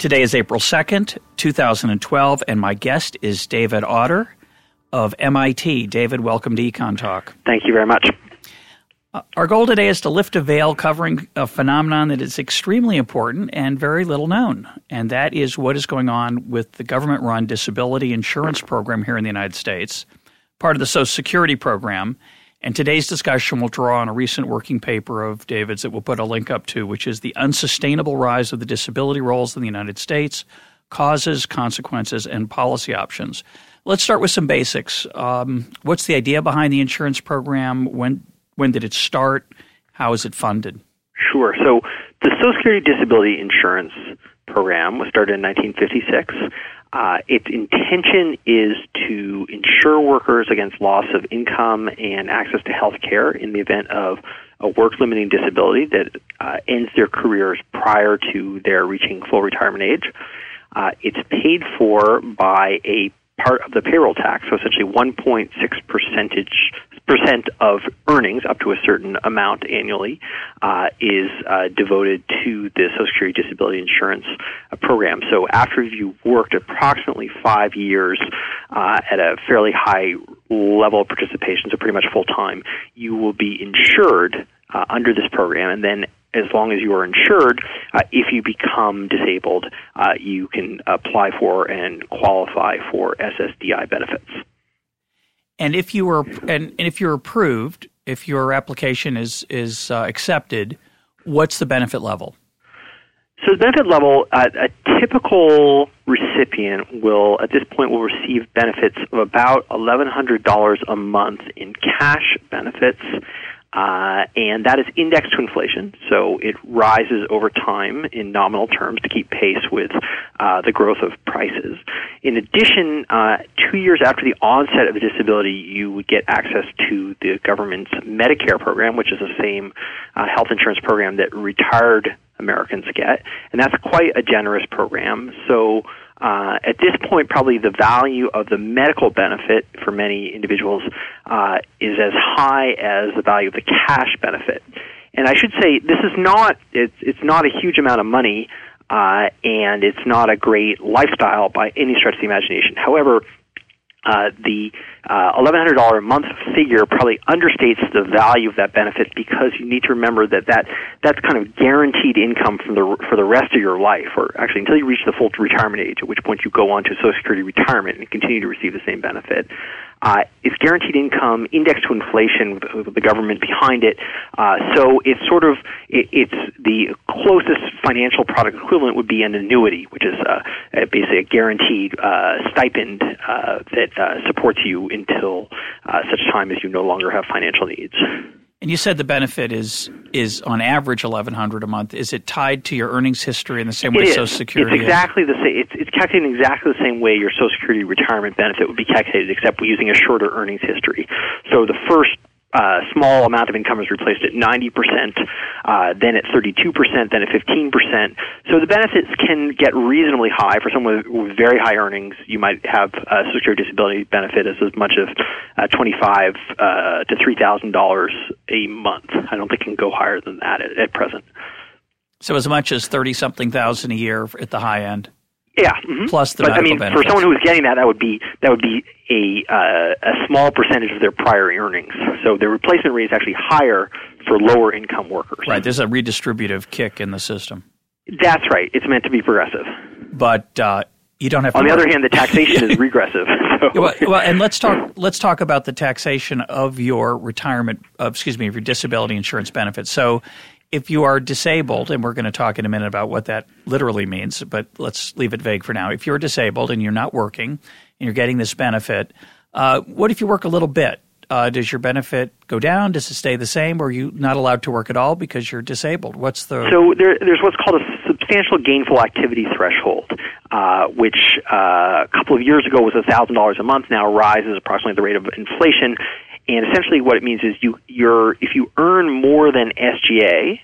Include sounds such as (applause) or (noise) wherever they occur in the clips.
Today is April 2nd, 2012, and my guest is David Autor of MIT. David, welcome to Econ Talk. Thank you very much. Uh, our goal today is to lift a veil covering a phenomenon that is extremely important and very little known, and that is what is going on with the government run disability insurance program here in the United States, part of the Social Security program and today's discussion will draw on a recent working paper of David's that we'll put a link up to, which is The Unsustainable Rise of the Disability Rolls in the United States Causes, Consequences, and Policy Options. Let's start with some basics. Um, what's the idea behind the insurance program? When, when did it start? How is it funded? Sure. So, the Social Security Disability Insurance Program was started in 1956. Uh, its intention is to insure workers against loss of income and access to health care in the event of a work limiting disability that uh, ends their careers prior to their reaching full retirement age. Uh, it's paid for by a part of the payroll tax, so essentially 1.6 percentage percent of earnings, up to a certain amount annually, uh, is uh, devoted to the Social Security Disability Insurance uh, program. So after you've worked approximately five years uh, at a fairly high level of participation, so pretty much full time, you will be insured uh, under this program, and then as long as you are insured, uh, if you become disabled, uh, you can apply for and qualify for SSDI benefits. And if you were and, and if you're approved, if your application is is uh, accepted, what's the benefit level? So the benefit level, uh, a typical recipient will, at this point, will receive benefits of about $1,100 a month in cash benefits uh, and that is indexed to inflation, so it rises over time in nominal terms to keep pace with uh, the growth of prices. In addition, uh, two years after the onset of a disability, you would get access to the government's Medicare program, which is the same uh, health insurance program that retired Americans get, and that's quite a generous program. So uh, at this point, probably the value of the medical benefit for many individuals uh, is as high as the value of the cash benefit. And I should say this is not it's it's not a huge amount of money, uh, and it's not a great lifestyle by any stretch of the imagination. However, uh, the uh, $1,100 a month figure probably understates the value of that benefit because you need to remember that, that that's kind of guaranteed income from the, for the rest of your life, or actually until you reach the full retirement age, at which point you go on to Social Security retirement and continue to receive the same benefit. Uh, it's guaranteed income, indexed to inflation with, the government behind it. Uh, so it's sort of it, it's the closest financial product equivalent would be an annuity, which is uh, basically a guaranteed uh, stipend uh, that uh, supports you until such time as you no longer have financial needs. And you said the benefit is is on average eleven hundred a month. Is it tied to your earnings history in the same way Social Security? It's exactly the same. It's, it's calculated in exactly the same way your Social Security retirement benefit would be calculated, except we're using a shorter earnings history. So the first uh, small amount of income is replaced at 90%, uh, then at 32%, then at 15%. So the benefits can get reasonably high for someone with very high earnings. You might have a Social Security disability benefit as, as much as uh, 25 uh, to $3,000 a month. I don't think it can go higher than that at, at present. So as much as 30 something thousand a year at the high end? Yeah. Mm-hmm. Plus the but I mean, benefits. for someone who was getting that, that would be that would be a uh, a small percentage of their prior earnings. So the replacement rate is actually higher for lower income workers. Right. There's a redistributive kick in the system. That's right. It's meant to be progressive. But uh, you don't have. On the other hand, the taxation is (laughs) regressive. So. Well, well, and let's talk. Let's talk about the taxation of your retirement. Uh, excuse me, of your disability insurance benefits. So, if you are disabled, and we're going to talk in a minute about what that literally means, but let's leave it vague for now. If you're disabled and you're not working and you're getting this benefit, uh, what if you work a little bit? Uh, does your benefit go down? Does it stay the same? Or are you not allowed to work at all because you're disabled? What's the so there, there's what's called a substantial gainful activity threshold, uh, which uh, a couple of years ago was $1,000 a month, now rises approximately the rate of inflation. And essentially, what it means is you you're if you earn more than SGA,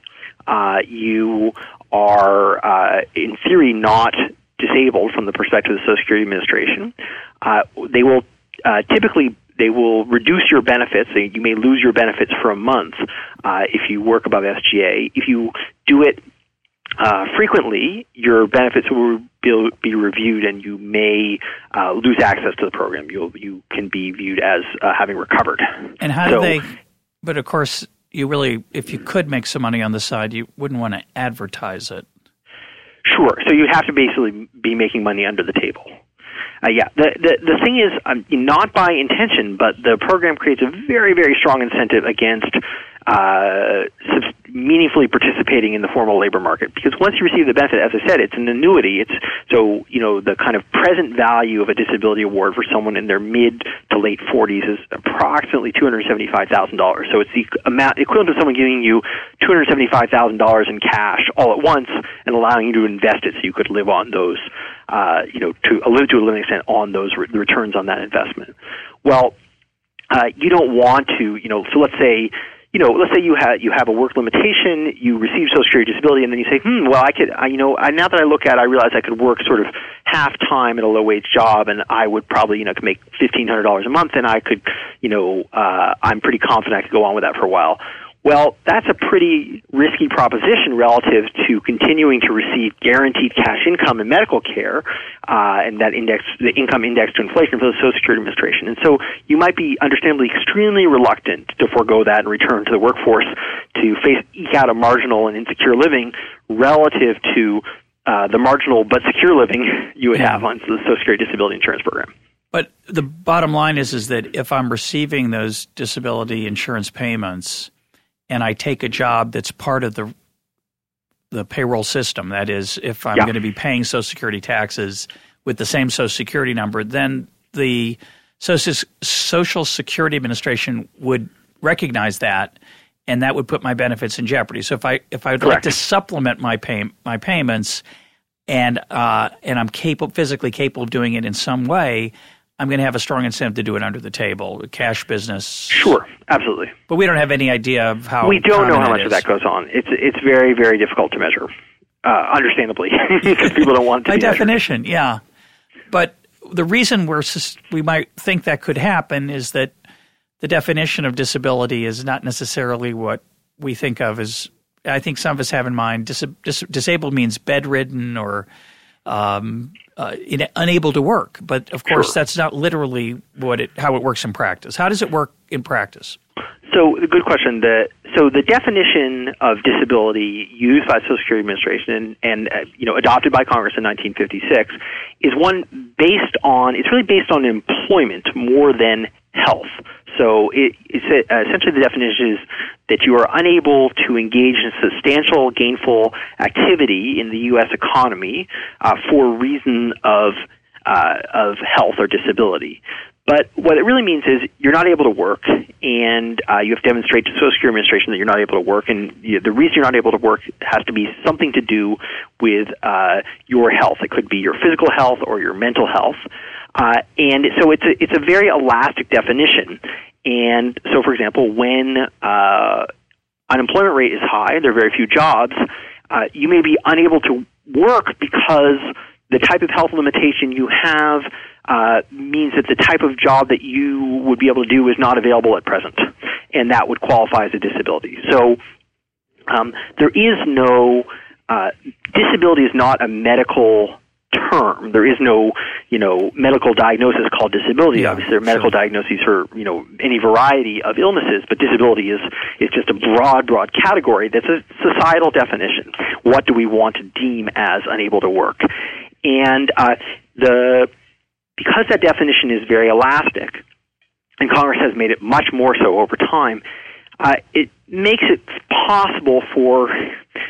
uh, you are uh, in theory not disabled from the perspective of the Social Security Administration. Uh, they will uh, typically they will reduce your benefits. You may lose your benefits for a month uh, if you work above SGA. If you do it uh, frequently, your benefits will be, be reviewed, and you may uh, lose access to the program. You you can be viewed as uh, having recovered. And how so, do they? But of course, you really, if you could make some money on the side, you wouldn't want to advertise it. Sure. So you have to basically be making money under the table. Uh, yeah, the, the the thing is, um, not by intention, but the program creates a very very strong incentive against uh, meaningfully participating in the formal labor market. Because once you receive the benefit, as I said, it's an annuity. It's so you know the kind of present value of a disability award for someone in their mid to late 40s is approximately two hundred seventy-five thousand dollars. So it's the amount equivalent to someone giving you two hundred seventy-five thousand dollars in cash all at once and allowing you to invest it so you could live on those. Uh, you know, to live to a limited extent on those re- returns on that investment. Well, uh, you don't want to, you know, so let's say you know, let's say you have you have a work limitation, you receive Social Security disability, and then you say, hmm, well, I could, I, you know, I, now that I look at, it, I realize I could work sort of half time at a low wage job, and I would probably, you know, could make fifteen hundred dollars a month, and I could, you know, uh, I'm pretty confident I could go on with that for a while. Well, that's a pretty risky proposition relative to continuing to receive guaranteed cash income in medical care, uh, and that index, the income index to inflation for the Social Security Administration. And so you might be understandably extremely reluctant to forego that and return to the workforce to face, eke out a marginal and insecure living relative to uh, the marginal but secure living (laughs) you would have on the Social Security Disability Insurance Program. But the bottom line is, is that if I'm receiving those disability insurance payments, and I take a job that's part of the the payroll system, that is, if I'm yeah. going to be paying Social Security taxes with the same Social Security number, then the Social Security Administration would recognize that, and that would put my benefits in jeopardy. So if I if I would Correct. like to supplement my pay my payments, and uh, and I'm capable physically capable of doing it in some way, I'm going to have a strong incentive to do it under the table, cash business. Sure, absolutely. But we don't have any idea of how. We don't know how much of that goes on. It's it's very very difficult to measure, uh, understandably, (laughs) because people don't want to. By definition, measured. yeah. But the reason we're we might think that could happen is that the definition of disability is not necessarily what we think of as. I think some of us have in mind. Dis, dis, disabled means bedridden or um, uh, in, unable to work. But of course, sure. that's not literally what it, how it works in practice. How does it work in practice? So, good question. The, so, the definition of disability used by the Social Security Administration and, and uh, you know adopted by Congress in 1956 is one based on it's really based on employment more than health. So it, it's uh, essentially the definition is that you are unable to engage in substantial gainful activity in the U.S. economy uh, for reason of uh, of health or disability. But what it really means is you're not able to work, and uh, you have to demonstrate to Social Security Administration that you're not able to work. And you the reason you're not able to work has to be something to do with uh, your health. It could be your physical health or your mental health. Uh, and so it's a, it's a very elastic definition. And so, for example, when uh, unemployment rate is high, there are very few jobs, uh, you may be unable to work because the type of health limitation you have uh, means that the type of job that you would be able to do is not available at present, and that would qualify as a disability. So um, there is no uh, disability is not a medical term. There is no, you know, medical diagnosis called disability. Yeah, Obviously, there are medical sure. diagnoses for, you know, any variety of illnesses, but disability is is just a broad, broad category that's a societal definition. What do we want to deem as unable to work? And uh, the because that definition is very elastic, and Congress has made it much more so over time, uh, it makes it possible for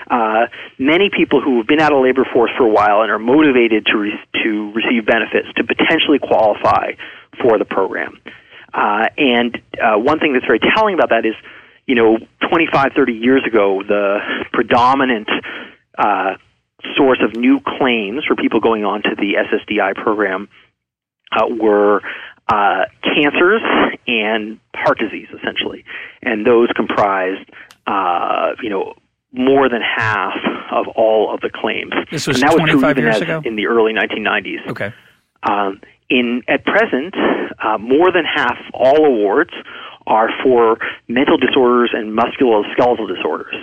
uh, many people who have been out of labor force for a while and are motivated to re- to receive benefits to potentially qualify for the program. Uh, and uh, one thing that's very telling about that is, you know, 25, 30 years ago, the predominant uh, source of new claims for people going on to the SSDI program uh, were uh, cancers and heart disease, essentially, and those comprised, uh, you know, more than half of all of the claims. This was and that 25 was true years ago? in the early 1990s. Okay. Um, in at present, uh, more than half all awards are for mental disorders and musculoskeletal disorders.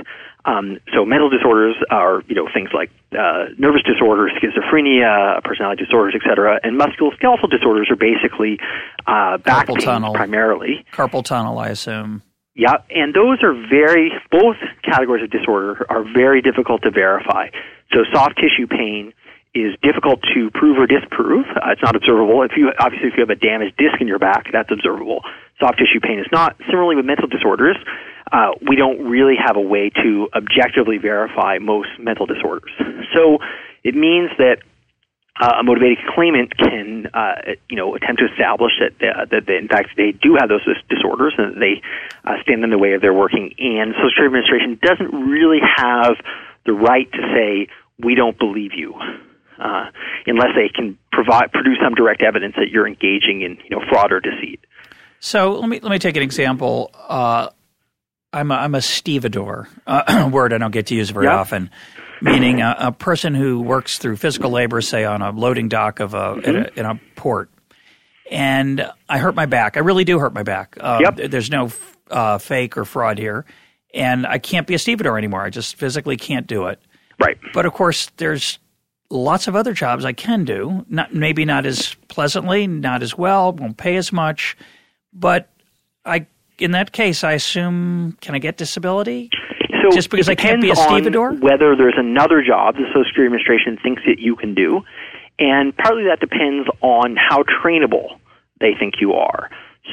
Um, so mental disorders are you know things like uh, nervous disorders, schizophrenia, personality disorders, etc. And musculoskeletal disorders are basically uh, back Carpal pain tunnel. primarily. Carpal tunnel, I assume. Yeah, and those are very both categories of disorder are very difficult to verify. So soft tissue pain is difficult to prove or disprove. Uh, it's not observable. If you obviously if you have a damaged disc in your back, that's observable. Soft tissue pain is not. Similarly with mental disorders, uh, we don't really have a way to objectively verify most mental disorders. So it means that uh, a motivated claimant can, uh, you know, attempt to establish that, uh, that they, in fact they do have those disorders and that they uh, stand in the way of their working. And Social Security Administration doesn't really have the right to say we don't believe you, uh, unless they can provide produce some direct evidence that you're engaging in, you know, fraud or deceit. So let me let me take an example. Uh, I'm a, I'm a stevedore, uh, (clears throat) word I don't get to use very Yeah. often, meaning a, a person who works through physical labor, say on a loading dock of a, in, a in a port. And I hurt my back. I really do hurt my back. Uh, Yep. There's no uh, fake or fraud here, and I can't be a stevedore anymore. I just physically can't do it. Right. But of course, there's lots of other jobs I can do. Not maybe not as pleasantly, not as well, won't pay as much. But I, in that case, I assume can I get disability? So Just because it I can't be a stevedore? Whether there's another job the Social Security Administration thinks that you can do, and partly that depends on how trainable they think you are.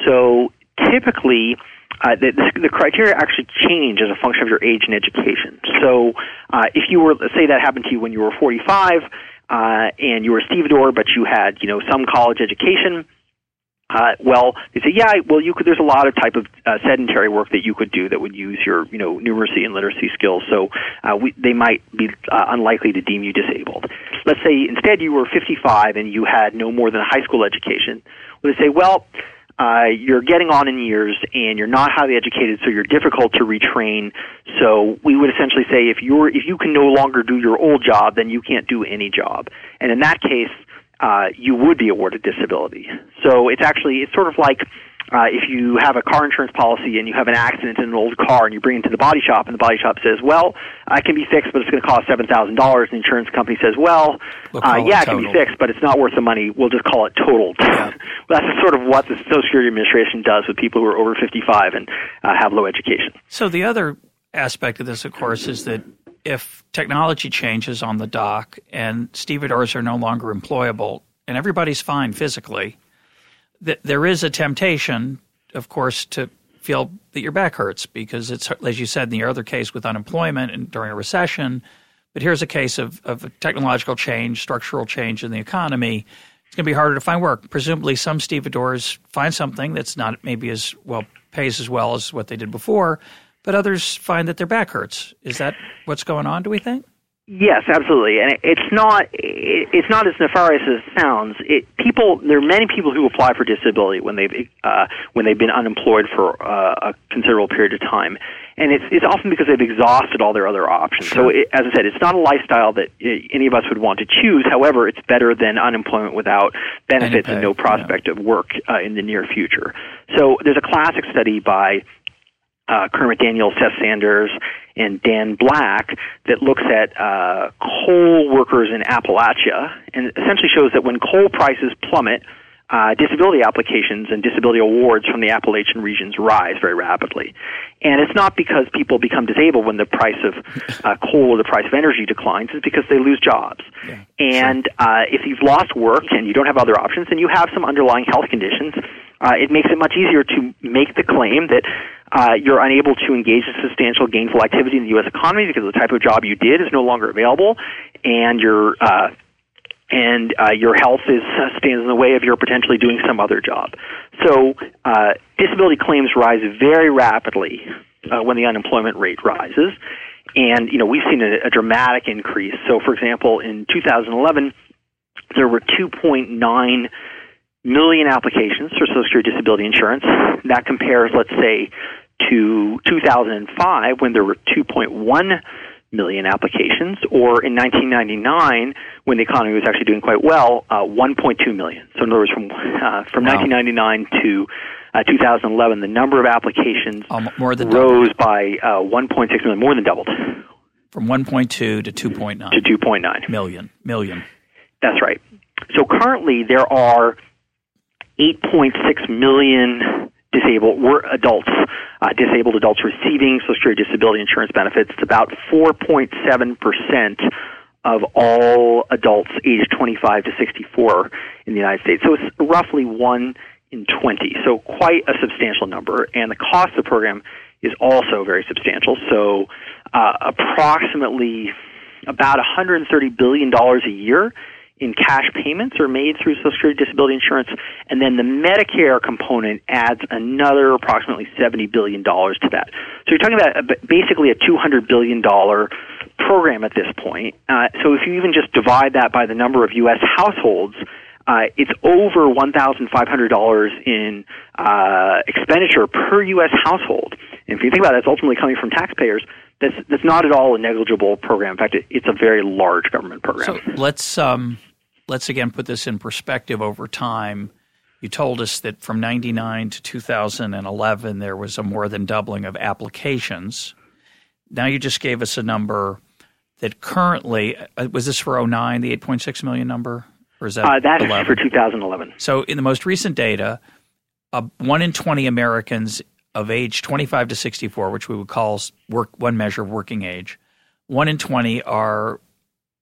So typically, uh, the, the criteria actually change as a function of your age and education. So uh, if you were, let's say that happened to you when you were 45, uh, and you were a stevedore, but you had, you know, some college education. Uh, well, they say, yeah, well, you could. There's a lot of type of uh, sedentary work that you could do that would use your, you know, numeracy and literacy skills. So uh, we, they might be uh, unlikely to deem you disabled. Let's say instead you were 55 and you had no more than a high school education. Well, they say, well, uh, you're getting on in years and you're not highly educated, so you're difficult to retrain. So we would essentially say if you're if you can no longer do your old job, then you can't do any job. And in that case, uh, you would be awarded disability. So it's actually it's sort of like uh, if you have a car insurance policy and you have an accident in an old car and you bring it to the body shop and the body shop says, "Well, I can be fixed, but it's going to cost seven thousand dollars." And the insurance company says, "Well, We'll uh, call it yeah, it can be fixed, but it's not worth the money. We'll just call it totaled." (laughs) well, that's sort of what the Social Security Administration does with people who are over fifty-five and uh, have low education. So the other aspect of this, of course, is that if technology changes on the dock and stevedores are no longer employable and everybody's fine physically, that there is a temptation, of course, to feel that your back hurts because it's as you said in the other case with unemployment and during a recession. But here's a case of, of technological change, structural change in the economy. It's going to be harder to find work. Presumably, some stevedores find something that's not maybe as well pays as well as what they did before, but others find that their back hurts. Is that what's going on? Do we think? Yes, absolutely, and it- it's not it- it's not as nefarious as it sounds. It people there are many people who apply for disability when they've uh, when they've been unemployed for uh, a considerable period of time, and it's it's often because they've exhausted all their other options. So, it, as I said, it's not a lifestyle that uh, any of us would want to choose. However, it's better than unemployment without benefits and pay, no prospect of work uh, in the near future. So, there's a classic study by uh, Kermit Daniels, Seth Sanders, and Dan Black that looks at uh, coal workers in Appalachia and essentially shows that when coal prices plummet, uh, disability applications and disability awards from the Appalachian regions rise very rapidly. And it's not because people become disabled when the price of (laughs) uh, coal or the price of energy declines, it's because they lose jobs. and uh, if you've lost work and you don't have other options and you have some underlying health conditions, uh, it makes it much easier to make the claim that uh, you're unable to engage in substantial gainful activity in the U.S. economy because the type of job you did is no longer available, and your uh, and uh, your health is uh, stands in the way of your potentially doing some other job. So uh, disability claims rise very rapidly uh, when the unemployment rate rises. and you know we've seen a, a dramatic increase. So, for example, in 2011, there were 2.9 million applications for Social Security disability insurance. That compares, let's say, to 2005 when there were 2.1 million applications, or in 1999 when the economy was actually doing quite well, uh, 1.2 million. So in other words, from uh, from wow. 1999 to uh, 2011, the number of applications um, more than rose doubled. by uh, 1.6 million, more than doubled. From 1.2 to 2.9. To 2.9 million. Million. That's right. So currently there are 8.6 million disabled were adults, uh, disabled adults receiving Social Security disability insurance benefits. It's about 4.7 percent of all adults aged 25 to 64 in the United States. So it's roughly one in 20. So quite a substantial number, and the cost of the program is also very substantial. So uh, approximately about 130 billion dollars a year in cash payments are made through Social Security disability insurance, and then the Medicare component adds another approximately $70 billion to that. So you're talking about basically a $200 billion program at this point. Uh, so if you even just divide that by the number of U.S. households, uh, it's over $1,500 in uh, expenditure per U.S. household. And if you think about it, it's ultimately coming from taxpayers. That's, that's not at all a negligible program. In fact, it, it's a very large government program. So let's um, let's again put this in perspective over time. You told us that from 99 to 2011, there was a more than doubling of applications. Now you just gave us a number that currently, uh, was this for 09, the 8.6 million number? Or is that uh, That's 11? for 2011. So in the most recent data, uh, 1 in 20 Americans of age 25 to 64, which we would call work, one measure of working age, 1 in 20 are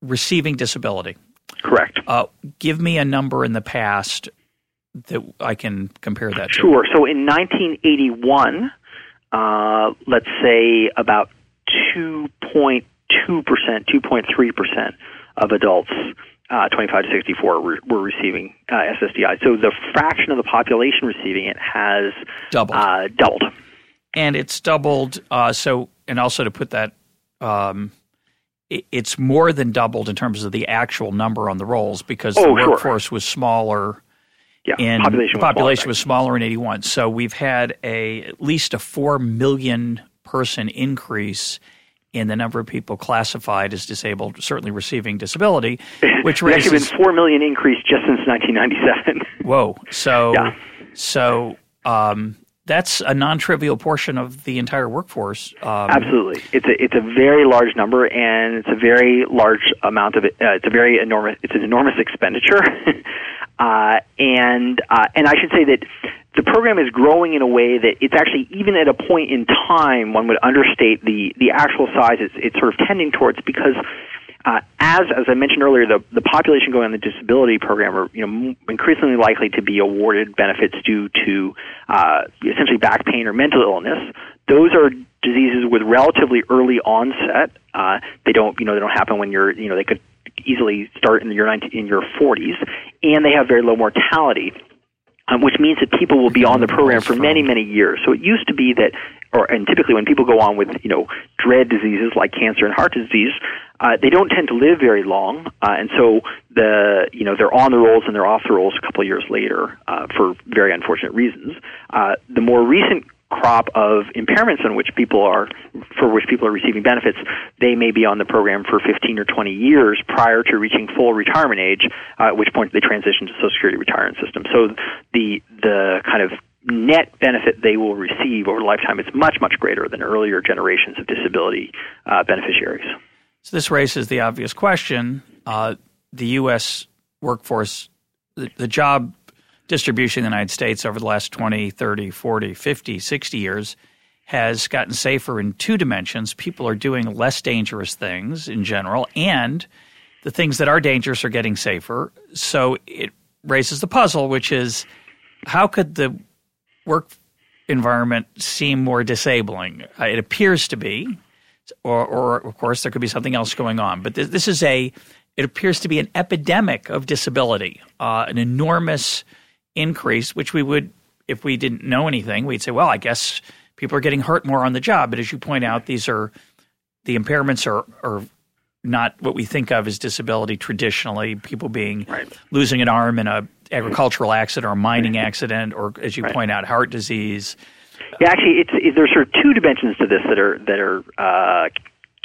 receiving disability. Correct. Uh, give me a number in the past that I can compare that to. Sure. So in 1981, uh, let's say about 2.2%, 2.3% of adults uh, 25 to 64 were, were receiving uh, SSDI. So the fraction of the population receiving it has doubled. Uh, doubled. And it's doubled. Uh, so, and also to put that um, it's more than doubled in terms of the actual number on the rolls because oh, the workforce sure. was smaller. Yeah, in, population, was, population smaller, was smaller in 81. So we've had a at least a 4 million person increase in the number of people classified as disabled, certainly receiving disability, (laughs) which raises actually been 4 million increase just since 1997. Whoa. So (laughs) yeah. so um, that's a non-trivial portion of the entire workforce. Um, Absolutely, it's a it's a very large number, and it's a very large amount of it. Uh, it's a very enormous. It's an enormous expenditure, (laughs) uh, and uh, and I should say that the program is growing in a way that it's actually even at a point in time one would understate the the actual size it's it's sort of tending towards because uh, as as I mentioned earlier, the the population going on the disability program are you know increasingly likely to be awarded benefits due to uh, essentially back pain or mental illness. Those are diseases with relatively early onset. Uh, they don't you know they don't happen when you're you know they could easily start in your 19, in your 40s, and they have very low mortality. Um, which means that people will be on the program for many, many years. So it used to be that or and typically when people go on with you know dread diseases like cancer and heart disease, uh, they don't tend to live very long, uh, and so the you know they're on the rolls and they're off the rolls a couple of years later uh, for very unfortunate reasons. Uh, the more recent crop of impairments on which people are for which people are receiving benefits they may be on the program for 15 or 20 years prior to reaching full retirement age uh, at which point they transition to social security retirement system so the the kind of net benefit they will receive over a lifetime is much, much greater than earlier generations of disability uh, beneficiaries. So this raises the obvious question. Uh, the U.S. workforce, the, the, job distribution in the United States over the last 20, 30, 40, 50, 60 years has gotten safer in two dimensions. People are doing less dangerous things in general, and the things that are dangerous are getting safer. So it raises the puzzle, which is how could the work environment seem more disabling? Uh, it appears to be, or, or of course, there could be something else going on. But this, this is a, it appears to be an epidemic of disability, uh, an enormous increase, which we would, if we didn't know anything, we'd say, well, I guess people are getting hurt more on the job. But as you point out, these are the impairments are, are not what we think of as disability traditionally, people being right. losing an arm in a agricultural accident or mining accident, or as you right. point out, heart disease. Yeah, actually, it's, it, there's sort of two dimensions to this that are that are uh,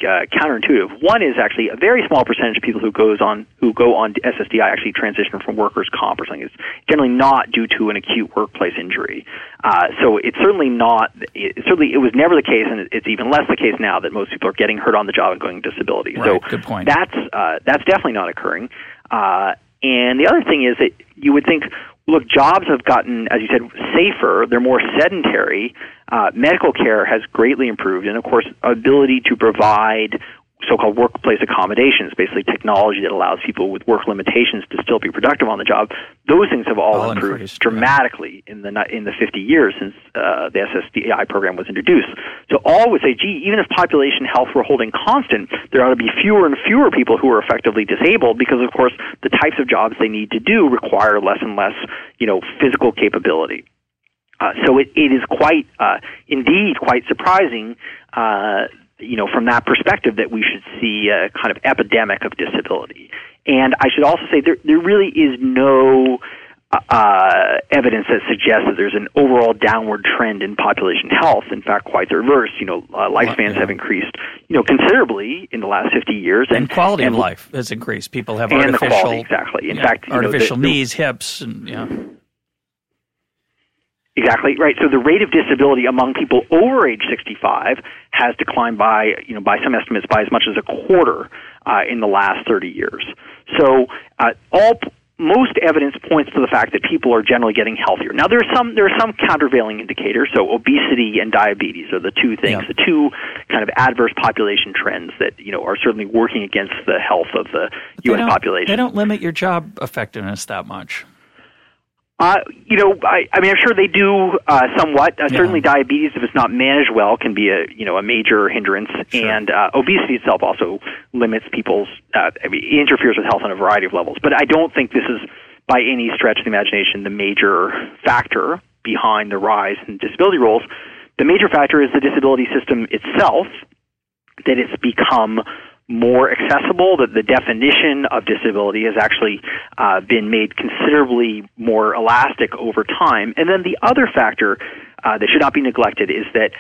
uh, counterintuitive. One is actually a very small percentage of people who goes on who go on SSDI actually transition from workers' comp or something. It's generally not due to an acute workplace injury. Uh, so it's certainly not. It, certainly, it was never the case, and it's even less the case now that most people are getting hurt on the job and going disability. Right, so good point. That's uh, that's definitely not occurring. Uh, and the other thing is that you would think, look, jobs have gotten, as you said, safer. They're more sedentary. Uh, medical care has greatly improved, and of course, ability to provide so-called workplace accommodations, basically technology that allows people with work limitations to still be productive on the job. Those things have all, all improved increased, dramatically in the in the 50 years since uh, the SSDI program was introduced. So all would say, gee, even if population health were holding constant, there ought to be fewer and fewer people who are effectively disabled because, of course, the types of jobs they need to do require less and less, you know, physical capability. Uh, so it, it is quite, uh, indeed, quite surprising uh, you know, from that perspective, that we should see a kind of epidemic of disability. And I should also say there there really is no uh, evidence that suggests that there's an overall downward trend in population health. In fact, quite the reverse. You know, uh, lifespans yeah. have increased, you know, considerably in the last 50 years, and, and quality and, of life has increased. People have artificial, quality, exactly. In yeah, fact, artificial know, the, knees, hips, and yeah. Exactly right. So the rate of disability among people over age 65 has declined by, you know, by some estimates by as much as a quarter uh, in the last 30 years. So uh, all most evidence points to the fact that people are generally getting healthier. Now there are some there are some countervailing indicators. So obesity and diabetes are the two things, yeah. the two kind of adverse population trends that you know are certainly working against the health of the but U.S. population. They don't limit your job effectiveness that much. Uh, you know, I, I mean, I'm sure they do uh, somewhat. Uh, Yeah. Certainly, diabetes, if it's not managed well, can be a you know a major hindrance, Sure. and uh, obesity itself also limits people's. Uh, I mean, interferes with health on a variety of levels. But I don't think this is, by any stretch of the imagination, the major factor behind the rise in disability rolls. The major factor is the disability system itself, that it's become more accessible, that the definition of disability has actually uh, been made considerably more elastic over time. And then the other factor uh, that should not be neglected is that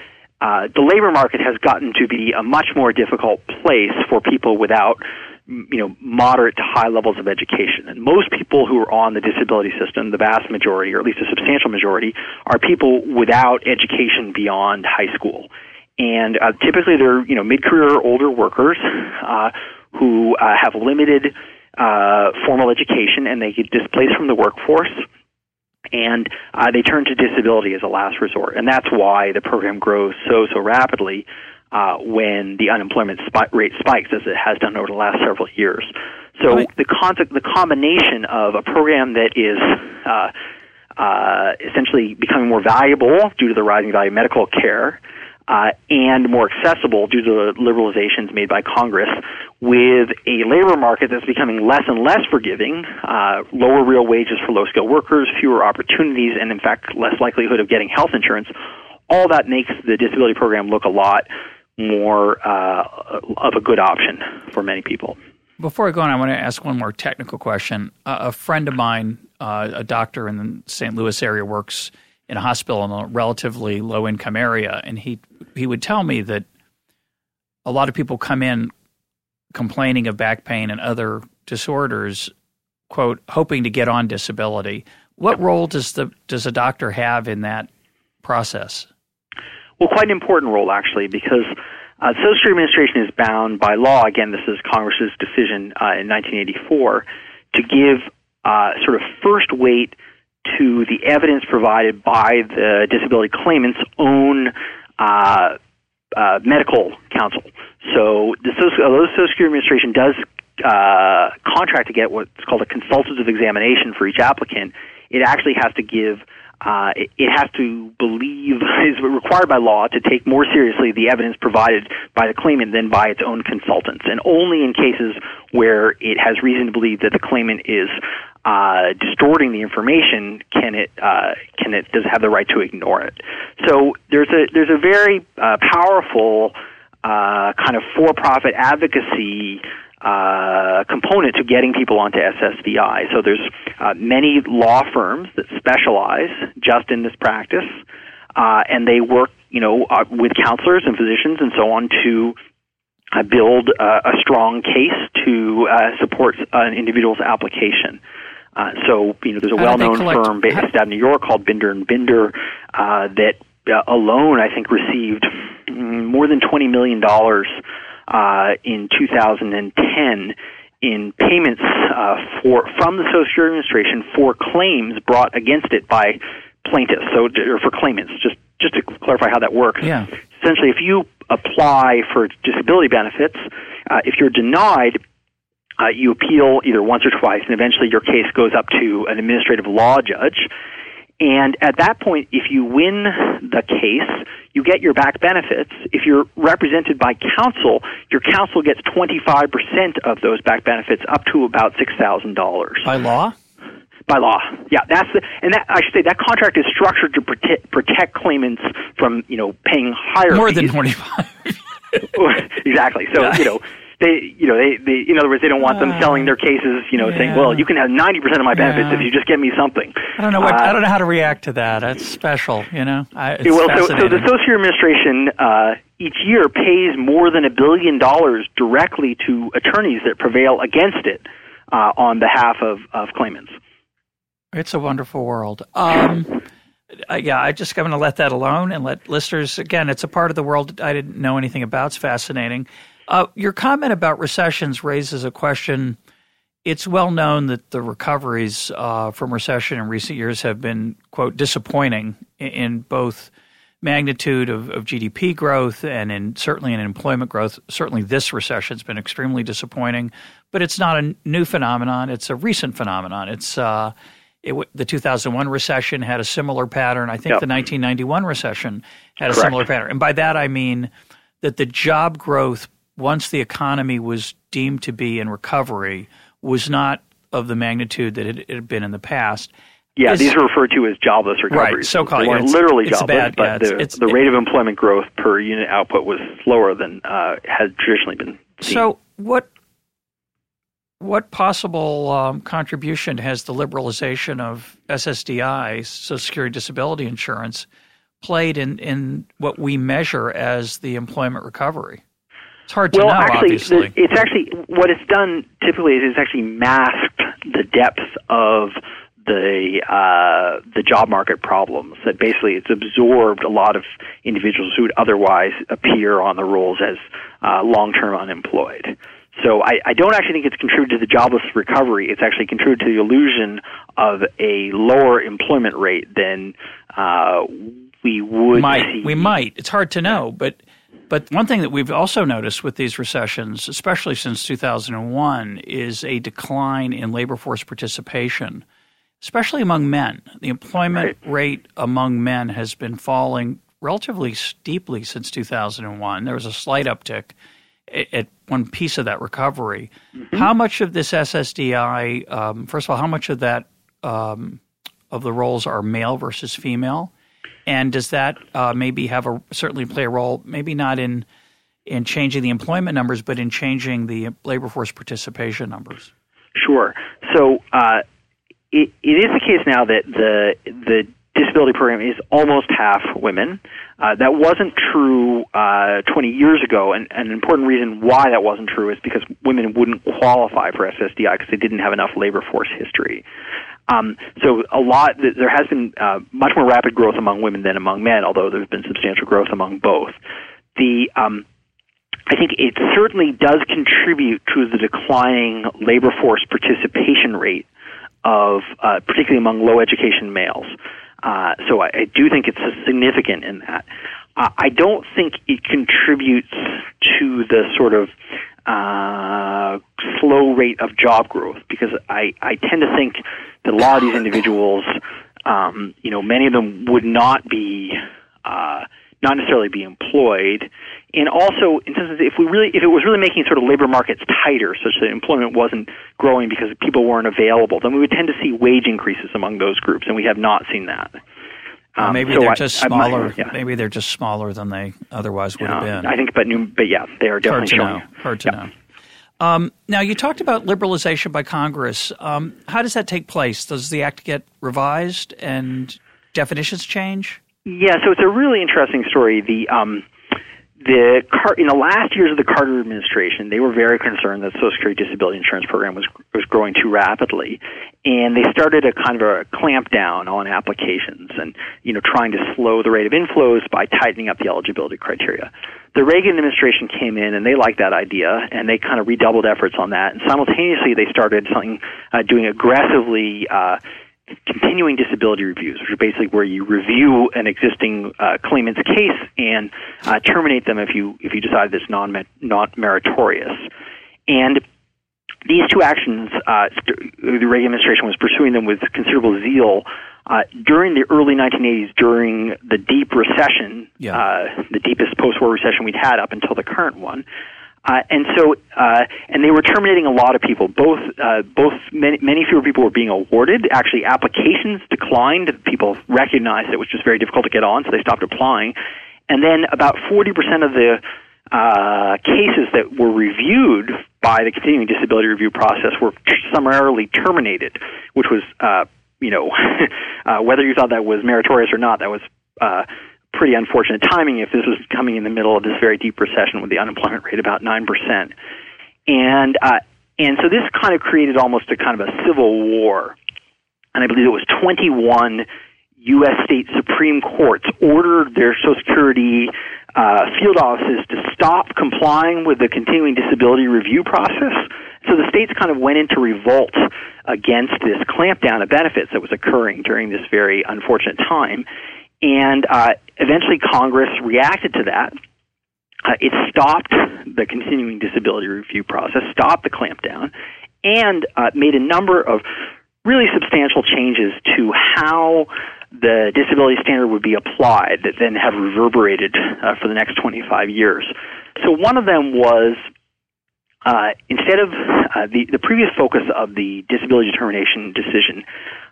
uh, the labor market has gotten to be a much more difficult place for people without you know moderate to high levels of education and most people who are on the disability system the vast majority or at least a substantial majority are people without education beyond high school and uh, typically they're you know mid-career or older workers uh, who uh, have limited uh, formal education and they get displaced from the workforce. And uh, they turn to disability as a last resort. And that's why the program grows so so rapidly uh, when the unemployment rate spikes as it has done over the last several years. So Right. the concept the combination of a program that is uh, uh, essentially becoming more valuable due to the rising value of medical care uh, and more accessible due to the liberalizations made by Congress, with a labor market that's becoming less and less forgiving, uh, lower real wages for low skilled workers, fewer opportunities, and in fact, less likelihood of getting health insurance. All that makes the disability program look a lot more uh, of a good option for many people. Before I go on, I want to ask one more technical question. Uh, a friend of mine, uh, a doctor in the St. Louis area, works in a hospital in a relatively low income area, and he he would tell me that a lot of people come in complaining of back pain and other disorders, quote, hoping to get on disability. What role does the does a doctor have in that process? Well, quite an important role, actually, because uh, the Social Security Administration is bound by law. Again, this is Congress's decision uh, in 1984 to give uh, sort of first weight to the evidence provided by the disability claimant's own uh, uh, medical counsel. So, the Social, although the Social Security Administration does uh, contract to get what's called a consultative examination for each applicant, it actually has to give uh, it, it has to believe (laughs) is required by law to take more seriously the evidence provided by the claimant than by its own consultants, and only in cases where it has reason to believe that the claimant is uh, distorting the information can it uh, can it does it have the right to ignore it. So there's a there's a very uh, powerful uh, kind of for-profit advocacy uh, component to getting people onto SSDI. So there's uh, many law firms that specialize just in this practice, uh, and they work, you know, uh, with counselors and physicians and so on to uh, build uh, a strong case to support an individual's application. So, you know, there's a well-known firm based out of New York called Binder and Binder that alone, I think, received more than twenty million dollars uh, in 2010 in payments uh, for from the Social Security Administration for claims brought against it by plaintiffs. So, or for claimants, just just to clarify how that works. Yeah. Essentially, if you apply for disability benefits, uh, if you're denied, uh, you appeal either once or twice, and eventually your case goes up to an administrative law judge. And at that point, if you win the case, you get your back benefits. If you're represented by counsel, your counsel gets 25% of those back benefits up to about $6,000. By law? By law, yeah. That's the, and that I should say that contract is structured to protect, protect claimants from you know paying higher more fees. than twenty five. (laughs) exactly. So yeah. you know they, you know, they, they, in other words, they don't want them uh, selling their cases, you know, yeah. saying, well, you can have 90% of my benefits yeah. if you just get me something. I don't know what, uh, I don't know how to react to that. That's special, you know. I, well, so, so the Social Administration, uh, each year pays more than a billion dollars directly to attorneys that prevail against it, uh, on behalf of, of claimants. It's a wonderful world. Um, uh, yeah, I just going to let that alone and let listeners again. It's a part of the world I didn't know anything about. It's fascinating. Uh, your comment about recessions raises a question. It's well known that the recoveries uh, from recession in recent years have been, quote, disappointing in, both magnitude of, of, GDP growth and in certainly in employment growth. Certainly, this recession has been extremely disappointing, but it's not a new phenomenon. It's a recent phenomenon. It's uh, it, the 2001 recession had a similar pattern. I think yep. the 1991 recession had a similar pattern, and by that I mean that the job growth once the economy was deemed to be in recovery, was not of the magnitude that it had been in the past. Yeah, these are referred to as jobless recoveries. Right, so-called. They weren't yeah, literally it's jobless, bad, but yeah, the, it's, the rate of employment growth per unit output was slower than uh, has traditionally been seen. So, what what possible um, contribution has the liberalization of SSDI, Social Security Disability Insurance, played in, in what we measure as the employment recovery? It's hard to well, know. actually, obviously, the, it's actually what it's done typically is it's actually masked the depth of the uh, the job market problems. That basically it's absorbed a lot of individuals who would otherwise appear on the rolls as uh, long term unemployed. So I, I don't actually think it's contributed to the jobless recovery. It's actually contributed to the illusion of a lower employment rate than uh, we would might. See. We might. It's hard to know, but but one thing that we've also noticed with these recessions, especially since 2001, is a decline in labor force participation, especially among men. The employment right. rate among men has been falling relatively steeply since 2001. There was a slight uptick at one piece of that recovery. Mm-hmm. How much of this SSDI, um, first of all, how much of that um, of the rolls are male versus female? And does that uh, maybe have a certainly play a role? Maybe not in in changing the employment numbers, but in changing the labor force participation numbers. Sure. So uh, it, it is the case now that the the disability program is almost half women. Uh, that wasn't true uh, 20 years ago, and, and, an important reason why that wasn't true is because women wouldn't qualify for SSDI because they didn't have enough labor force history. Um, so a lot there has been uh, much more rapid growth among women than among men, although there's been substantial growth among both. The um, I think it certainly does contribute to the declining labor force participation rate of uh, particularly among low education males. Uh, so I, I, do think it's significant in that. Uh, I don't think it contributes to the sort of uh, slow rate of job growth because I, I tend to think that a lot of these individuals, um, you know, many of them would not be uh, not necessarily be employed, and also in terms of if we really if it was really making sort of labor markets tighter, such that employment wasn't growing because people weren't available, then we would tend to see wage increases among those groups, and we have not seen that. Um, maybe so they're I, just smaller. Yeah. Maybe they're just smaller than they otherwise would have been. I think, but new, but yeah, they are definitely Hard to showing. Know. Hard to yeah. know. Um, now, you talked about liberalization by Congress. Um, how does that take place? Does the act get revised and definitions change? Yeah, so it's a really interesting story. The um, the Car- in the last years of the Carter administration, they were very concerned that Social Security Disability Insurance Program was was growing too rapidly, and they started a kind of a clamp down on applications and you know trying to slow the rate of inflows by tightening up the eligibility criteria. The Reagan administration came in and they liked that idea and they kind of redoubled efforts on that, and simultaneously they started something uh, doing aggressively. Uh, continuing disability reviews, which are basically where you review an existing uh, claimant's case and uh, terminate them if you if you decide it's non not meritorious. And these two actions, uh, the Reagan administration was pursuing them with considerable zeal. Uh, during the early 1980s, during the deep recession, yeah. uh, the deepest post-war recession we'd had up until the current one, uh, and so, uh, and they were terminating a lot of people. Both, uh, both many, many fewer people were being awarded. Actually, applications declined. People recognized it was just very difficult to get on, so they stopped applying. And then about 40% of the uh, cases that were reviewed by the continuing disability review process were summarily terminated, which was, uh, you know, (laughs) uh, whether you thought that was meritorious or not, that was uh, pretty unfortunate timing if this was coming in the middle of this very deep recession with the unemployment rate about 9%. And, uh, and so this kind of created almost a kind of a civil war. And I believe it was 21 U.S. state Supreme Courts ordered their Social Security uh, field offices to stop complying with the continuing disability review process. So the states kind of went into revolt against this clampdown of benefits that was occurring during this very unfortunate time. And uh, eventually, Congress reacted to that. Uh, it stopped the continuing disability review process, stopped the clampdown, and uh, made a number of really substantial changes to how the disability standard would be applied that then have reverberated uh, for the next 25 years. So one of them was uh, instead of uh, the, the previous focus of the disability determination decision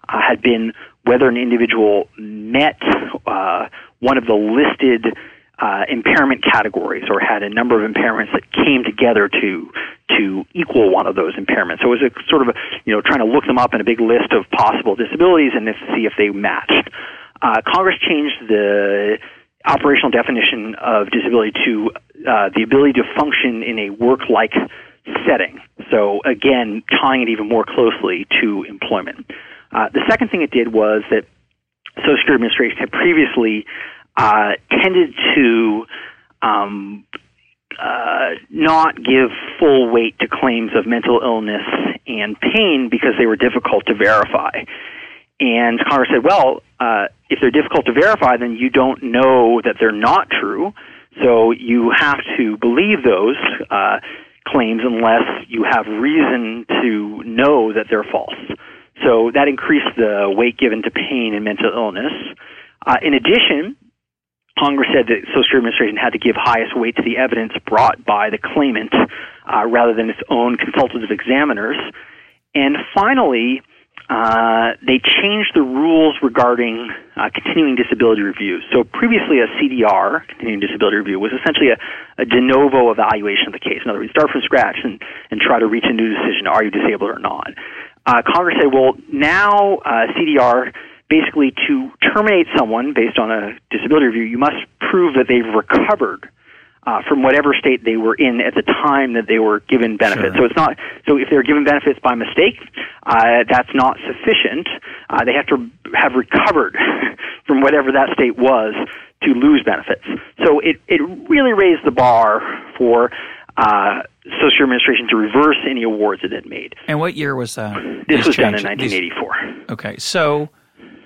uh, had been whether an individual met uh, one of the listed uh, impairment categories or had a number of impairments that came together to to equal one of those impairments. So it was a sort of a, you know trying to look them up in a big list of possible disabilities and see if they matched. Uh, Congress changed the operational definition of disability to uh, the ability to function in a work-like setting. So again, tying it even more closely to employment. Uh, the second thing it did was that Social Security Administration had previously uh, tended to um, uh, not give full weight to claims of mental illness and pain because they were difficult to verify. And Congress said, well, uh, if they're difficult to verify, then you don't know that they're not true. So you have to believe those uh, claims unless you have reason to know that they're false. So that increased the weight given to pain and mental illness. Uh, in addition, Congress said that Social Security Administration had to give highest weight to the evidence brought by the claimant uh, rather than its own consultative examiners. And finally, uh, they changed the rules regarding uh, continuing disability reviews. So previously, a CDR, continuing disability review, was essentially a, a de novo evaluation of the case. In other words, start from scratch and, and try to reach a new decision: are you disabled or not? Uh, Congress said, well, now uh, CDR basically to terminate someone based on a disability review, you must prove that they've recovered uh, from whatever state they were in at the time that they were given benefits. Sure. So it's not so if they're given benefits by mistake, uh, that's not sufficient. Uh, they have to have recovered (laughs) from whatever that state was to lose benefits. So it it really raised the bar for uh, Social Administration to reverse any awards it had made. And what year was that? This was done in 1984. These, okay, so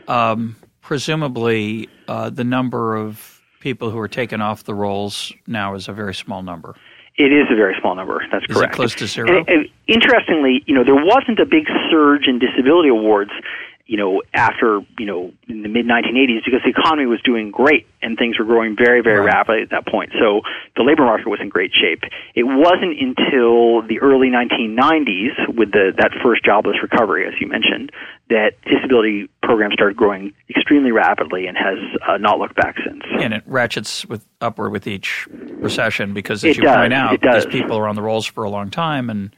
um, presumably uh, the number of people who are taken off the rolls now is a very small number. It is a very small number. That's is correct. close to zero. And, and interestingly, you know, there wasn't a big surge in disability awards you know, after, you know, in the mid 1980s because the economy was doing great and things were growing very, very right. rapidly at that point. So the labor market was in great shape. It wasn't until the early 1990s with the, that first jobless recovery, as you mentioned, that disability programs started growing extremely rapidly and has uh, not looked back since. And it ratchets with upward with each recession because, as it you does, point out, these people are on the rolls for a long time and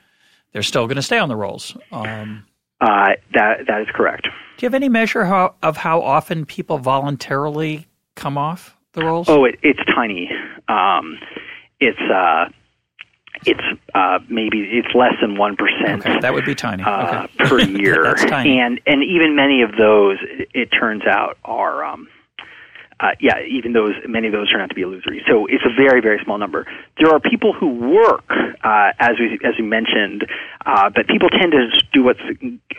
they're still going to stay on the rolls. Um, uh, that that is correct. Do you have any measure how, of how often people voluntarily come off the rolls? Oh, it, it's tiny. Um, it's uh, it's uh, maybe it's less than one percent. Okay, that would be tiny uh, okay. per (laughs) year. That's tiny. And and even many of those, it, it turns out, are um, uh, yeah, even those many of those turn out to be illusory. So it's a very very small number. There are people who work, uh, as we as we mentioned, uh, but people tend to do what's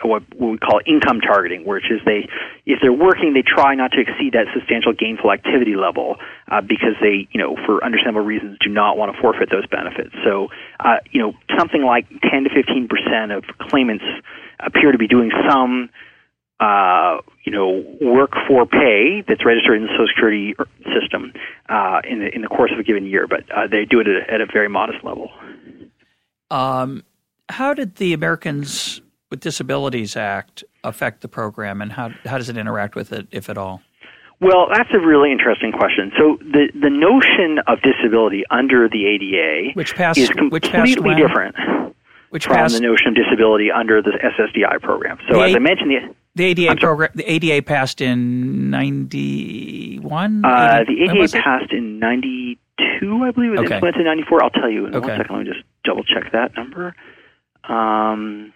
what, we call income targeting, which is they if they're working, they try not to exceed that substantial gainful activity level uh, because they you know for understandable reasons do not want to forfeit those benefits. So uh, you know something like 10 to 15 percent of claimants appear to be doing some uh, you know, work for pay that's registered in the Social Security system uh, in the in the course of a given year, but uh, they do it at a, at a very modest level. Um, how did the Americans with Disabilities Act affect the program, and how how does it interact with it, if at all? Well, that's a really interesting question. So the the notion of disability under the ADA, which passed, is completely different which from passed, the notion of disability under the SSDI program. So, as I mentioned, the the ADA program, the ADA passed in '91. Uh, the ADA passed in '92, I believe. It was okay. implemented in '94. I'll tell you in okay. one second. Let me just double check that number. Um,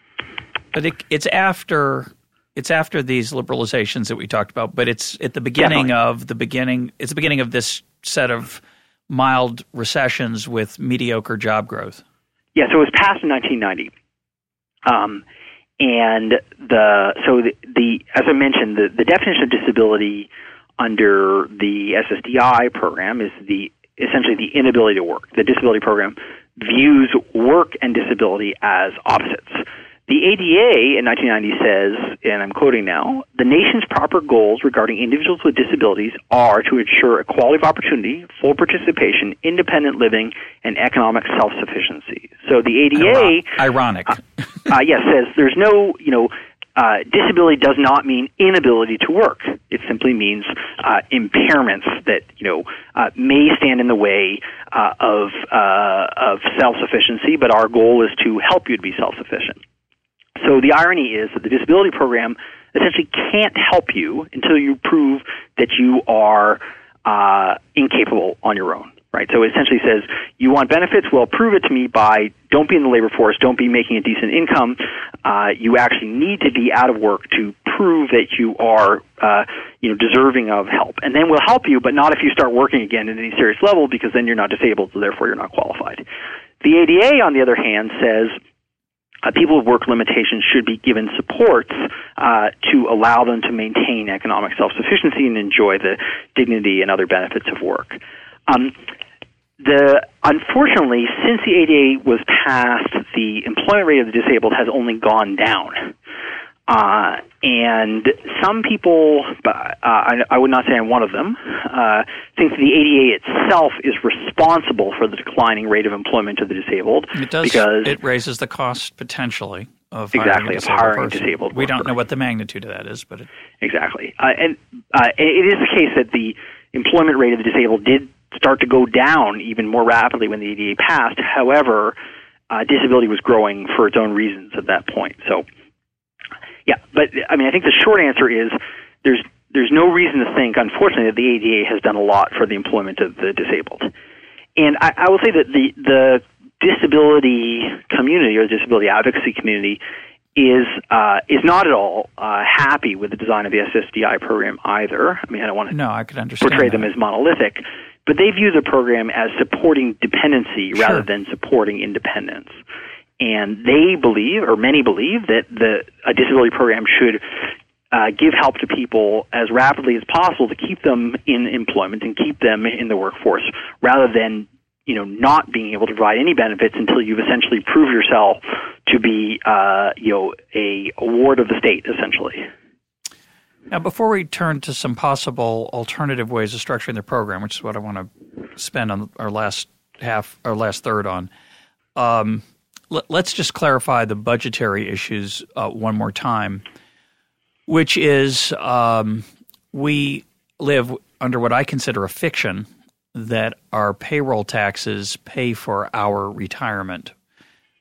but it, it's after it's after these liberalizations that we talked about. But it's at the beginning definitely. of the beginning. It's the beginning of this set of mild recessions with mediocre job growth. Yeah, so it was passed in 1990. Um, and the so the, the as I mentioned, the, the definition of disability under the SSDI program is the essentially the inability to work. The disability program views work and disability as opposites. The ADA in 1990 says, and I'm quoting now, the nation's proper goals regarding individuals with disabilities are to ensure equality of opportunity, full participation, independent living, and economic self-sufficiency. So the ADA, ironic, uh, uh, yes, says there's no, you know, uh, disability does not mean inability to work. It simply means uh, impairments that you know uh, may stand in the way uh, of uh, of self sufficiency. But our goal is to help you to be self sufficient. So the irony is that the disability program essentially can't help you until you prove that you are uh, incapable on your own. Right. So it essentially says you want benefits. Well, prove it to me by don't be in the labor force, don't be making a decent income. Uh, you actually need to be out of work to prove that you are, uh, you know, deserving of help. And then we'll help you, but not if you start working again at any serious level, because then you're not disabled, so therefore you're not qualified. The ADA, on the other hand, says uh, people with work limitations should be given supports uh, to allow them to maintain economic self-sufficiency and enjoy the dignity and other benefits of work. Um, the unfortunately, since the ADA was passed, the employment rate of the disabled has only gone down. Uh, and some people, uh, I, I, would not say I'm one of them, uh, think that the ADA itself is responsible for the declining rate of employment of the disabled. It does. Because it raises the cost potentially of exactly hiring of hiring person. disabled. We don't know what the magnitude of that is, but it, exactly. Uh, and uh, it is the case that the employment rate of the disabled did start to go down even more rapidly when the ADA passed. However, uh, disability was growing for its own reasons at that point. So yeah, but I mean, I think the short answer is there's there's no reason to think, unfortunately, that the ADA has done a lot for the employment of the disabled. And I, I will say that the the disability community or the disability advocacy community is uh, is not at all uh, happy with the design of the SSDI program either. I mean, I don't want to no, I could understand portray that. them as monolithic, but they view the program as supporting dependency Sure. rather than supporting independence and they believe, or many believe, that the a disability program should uh, give help to people as rapidly as possible to keep them in employment and keep them in the workforce, rather than you know not being able to provide any benefits until you've essentially proved yourself to be uh, you know a ward of the state, essentially. Now, before we turn to some possible alternative ways of structuring the program, which is what I want to spend on our last half, our last third on, um, let, us just clarify the budgetary issues uh, one more time, which is um, we live under what I consider a fiction that our payroll taxes pay for our retirement.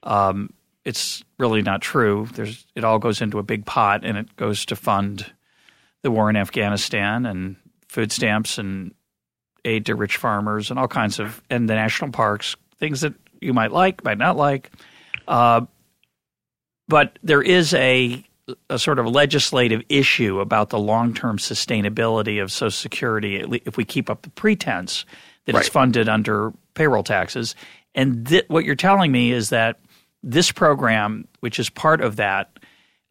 Um, it's really not true. There's it all goes into a big pot and it goes to fund the war in Afghanistan and food stamps and aid to rich farmers and all kinds of and the national parks things that you might like might not like uh, but there is a a sort of legislative issue about the long term sustainability of Social Security if we keep up the pretense that right. it's funded under payroll taxes. And th- what you're telling me is that this program, which is part of that,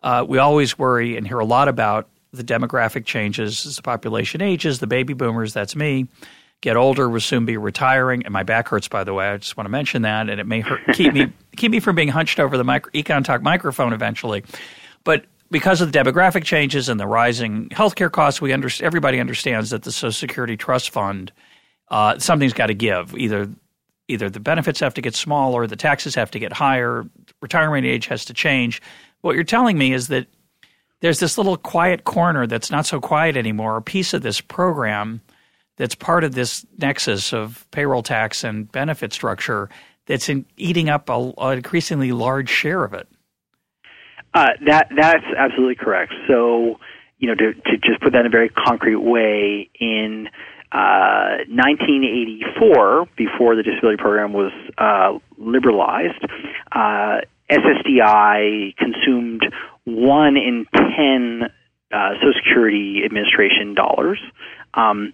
uh, we always worry and hear a lot about the demographic changes as the population ages, the baby boomers, that's me, get older, will soon be retiring. And my back hurts, by the way. I just want to mention that. And it may hurt, keep me (laughs) keep me from being hunched over the micro, Econ Talk microphone eventually. But because of the demographic changes and the rising healthcare costs, we under, everybody understands that the Social Security Trust Fund uh, something's got to give. Either either the benefits have to get smaller, the taxes have to get higher, retirement age has to change. What you're telling me is that there's this little quiet corner that's not so quiet anymore, a piece of this program that's part of this nexus of payroll tax and benefit structure that's in, eating up a, an increasingly large share of it. Uh, that that's absolutely correct. So, you know, to, to just put that in a very concrete way, in 1984, uh, before the disability program was uh, liberalized, uh, SSDI consumed one in ten uh, Social Security Administration dollars. Um,